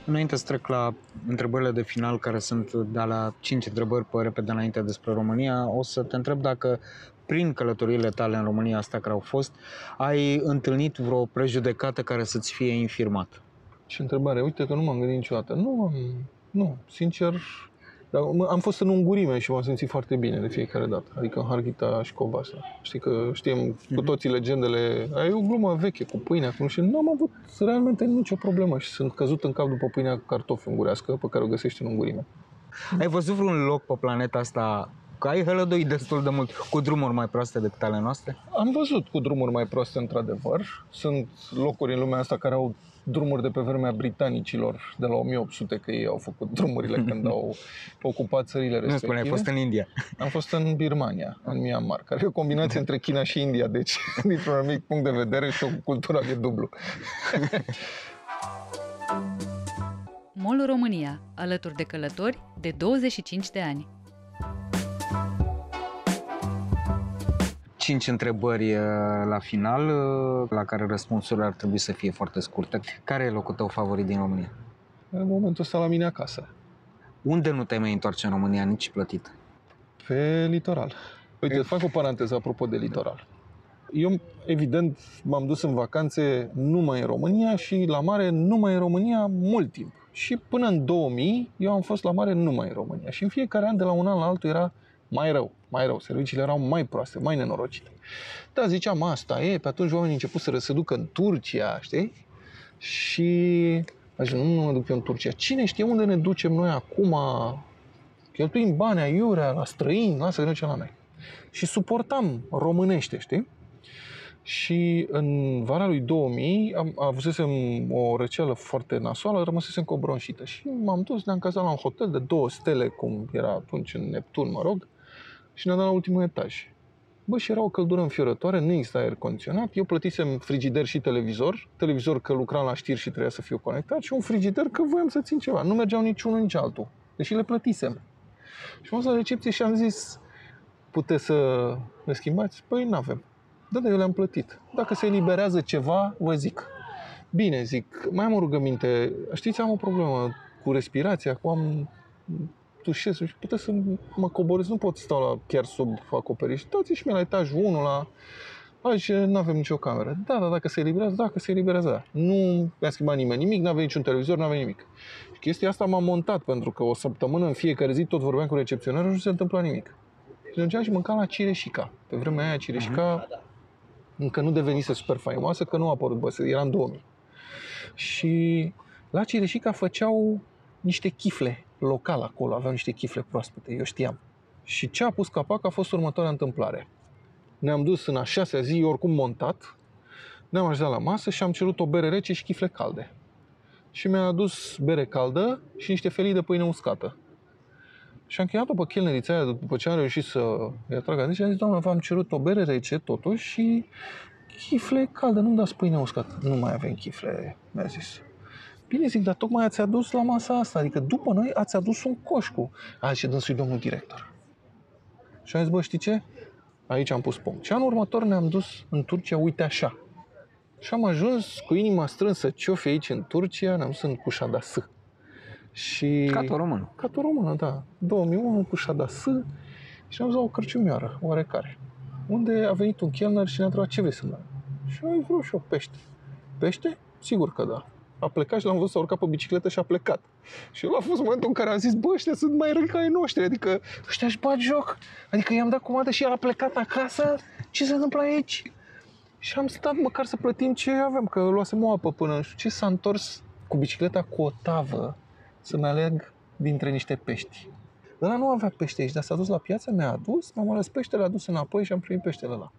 Înainte să trec la întrebările de final, care sunt de la 5 întrebări pe repede înainte despre România, o să te întreb dacă prin călătoriile tale în România, asta care au fost, ai întâlnit vreo prejudecată care să-ți fie infirmat? Și întrebare, uite că nu m-am gândit niciodată. Nu, am, nu, sincer, dar am fost în ungurime și m-am simțit foarte bine de fiecare dată, adică în Harghita și Covasa. Știi că știm cu toții legendele, e o glumă veche cu pâinea, cu și nu am avut realmente nicio problemă și sunt căzut în cap după pâinea cu cartofi ungurească pe care o găsești în ungurime. Ai văzut vreun loc pe planeta asta că ai hălăduit destul de mult cu drumuri mai proaste decât ale noastre? Am văzut cu drumuri mai proaste, într-adevăr. Sunt locuri în lumea asta care au drumuri de pe vremea britanicilor de la 1800, că ei au făcut drumurile când au ocupat țările respective. Nu spune, ai fost în India. Am fost în Birmania, în Myanmar, care e o combinație între China și India, deci, dintr-un anumit punct de vedere, și o cultură de dublu. Mol România, alături de călători de 25 de ani. Cinci întrebări uh, la final, uh, la care răspunsurile ar trebui să fie foarte scurte. Care e locul tău favorit din România? În momentul ăsta la mine acasă. Unde nu te mai întoarce în România, nici plătit? Pe litoral. Uite, e... fac o paranteză apropo de litoral. Eu, evident, m-am dus în vacanțe numai în România și la mare numai în România mult timp. Și până în 2000, eu am fost la mare numai în România. Și în fiecare an, de la un an la altul, era mai rău, mai rău. Serviciile erau mai proaste, mai nenorocite. Da, ziceam, asta e, pe atunci oamenii început să se ducă în Turcia, știi? Și Așa, nu, nu mă duc eu în Turcia. Cine știe unde ne ducem noi acum? Cheltuim bani aiurea la străini, lasă că ne ducem la noi. Și suportam românește, știi? Și în vara lui 2000 am, avusesem o răceală foarte nasoală, rămăsesem cu o bronșită. Și m-am dus, ne-am cazat la un hotel de două stele, cum era atunci în Neptun, mă rog, și ne-am dat la ultimul etaj. Bă, și era o căldură înfiorătoare, nu exista aer condiționat. Eu plătisem frigider și televizor. Televizor că lucram la știri și trebuia să fiu conectat și un frigider că voiam să țin ceva. Nu mergeau nici unul, nici altul. Deși le plătisem. Și m-am la recepție și am zis, puteți să le schimbați? Păi nu avem. Da, dar eu le-am plătit. Dacă se eliberează ceva, vă zic. Bine, zic, mai am o rugăminte. Știți, am o problemă cu respirația, cu am tușesc și puteți să mă coborâți, nu pot sta la, chiar sub acoperiș. Dați și mie la etajul 1, la Aici nu avem nicio cameră. Da, da, dacă se eliberează, dacă se eliberează, da. Nu mi-a schimbat nimeni nimic, nu avea niciun televizor, nu avea nimic. Și chestia asta m-a montat, pentru că o săptămână în fiecare zi tot vorbeam cu recepționarul și nu se întâmpla nimic. Și mergeam și mâncam la Cireșica. Pe vremea aia Cireșica uh-huh. încă nu devenise super faimoasă, că nu a apărut, bă, era în 2000. Și la Cireșica făceau niște chifle local acolo, aveau niște chifle proaspete, eu știam. Și ce a pus capac a fost următoarea întâmplare. Ne-am dus în a șasea zi, oricum montat, ne-am așezat la masă și am cerut o bere rece și chifle calde. Și mi-a adus bere caldă și niște felii de pâine uscată. Și am chemat-o pe chelnerița aia după ce am reușit să-i atrag atenția și am zis, doamnă, v-am cerut o bere rece totuși și chifle calde, nu-mi dați pâine uscată. Nu mai avem chifle, mi-a zis. Bine zic, dar tocmai ați adus la masa asta, adică după noi ați adus un coș cu... A, și dânsul domnul director. Și am zis, bă, știi ce? Aici am pus punct. Și anul următor ne-am dus în Turcia, uite așa. Și am ajuns cu inima strânsă, ce fi aici în Turcia, ne-am dus în S. Și... Ca o română. Ca o română, da. 2001 cu S. Și am zis o cărciumioară, oarecare. Unde a venit un chelner și ne-a întrebat ce vrei să dai. Și am vrut și eu pește. Pește? Sigur că da a plecat și l-am văzut să urca pe bicicletă și a plecat. Și el a fost momentul în care am zis, bă, ăștia sunt mai răi ca ai noștri, adică ăștia își bat joc. Adică i-am dat comandă și el a plecat acasă, ce se întâmplă aici? Și am stat măcar să plătim ce avem, că luasem o apă până, nu știu ce, s-a întors cu bicicleta cu o tavă să-mi aleg dintre niște pești. Ăla nu avea pește aici, dar s-a dus la piață, mi-a adus, m-am ales peștele, a adus înapoi și am primit peștele ăla.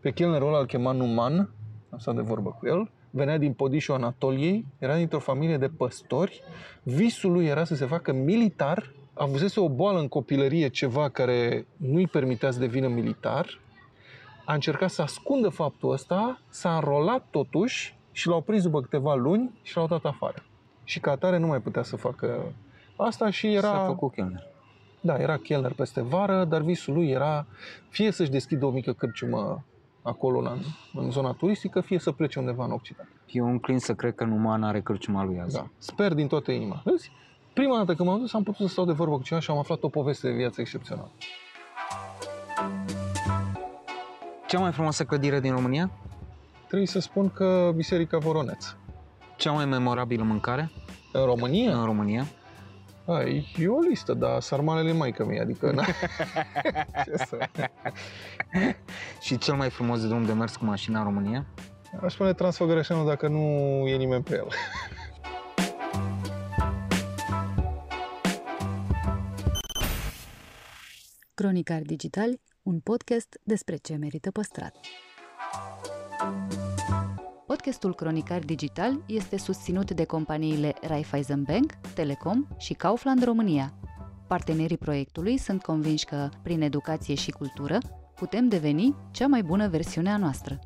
Pe chelnerul ăla îl chema Numan, am stat de vorbă cu el, venea din Podișul Anatoliei, era dintr-o familie de păstori, visul lui era să se facă militar, avusese o boală în copilărie, ceva care nu-i permitea să devină militar, a încercat să ascundă faptul ăsta, s-a înrolat totuși și l-au prins după câteva luni și l-au dat afară. Și ca atare nu mai putea să facă asta și era... S-a făcut chelner. Da, era chelner peste vară, dar visul lui era fie să-și deschidă o mică cârciumă acolo în, în zona turistică, fie să plece undeva în Occident. Eu înclin să cred că numai are cârciuma lui azi. Da, sper din toată inima. Vezi? Prima dată când m-am dus am putut să stau de vorbă cu cineva și am aflat o poveste de viață excepțională. Cea mai frumoasă clădire din România? Trebuie să spun că Biserica Voroneț. Cea mai memorabilă mâncare? În România? În România. Ai, e o listă, dar sarmalele mai mea, adică... Na. Ce să... Și cel mai frumos drum de mers cu mașina în România? Aș spune Transfăgărășanu dacă nu e nimeni pe el. Cronicar Digital, un podcast despre ce merită păstrat. Podcastul Cronicar Digital este susținut de companiile Raiffeisen Bank, Telecom și Kaufland România. Partenerii proiectului sunt convinși că, prin educație și cultură, putem deveni cea mai bună versiune a noastră.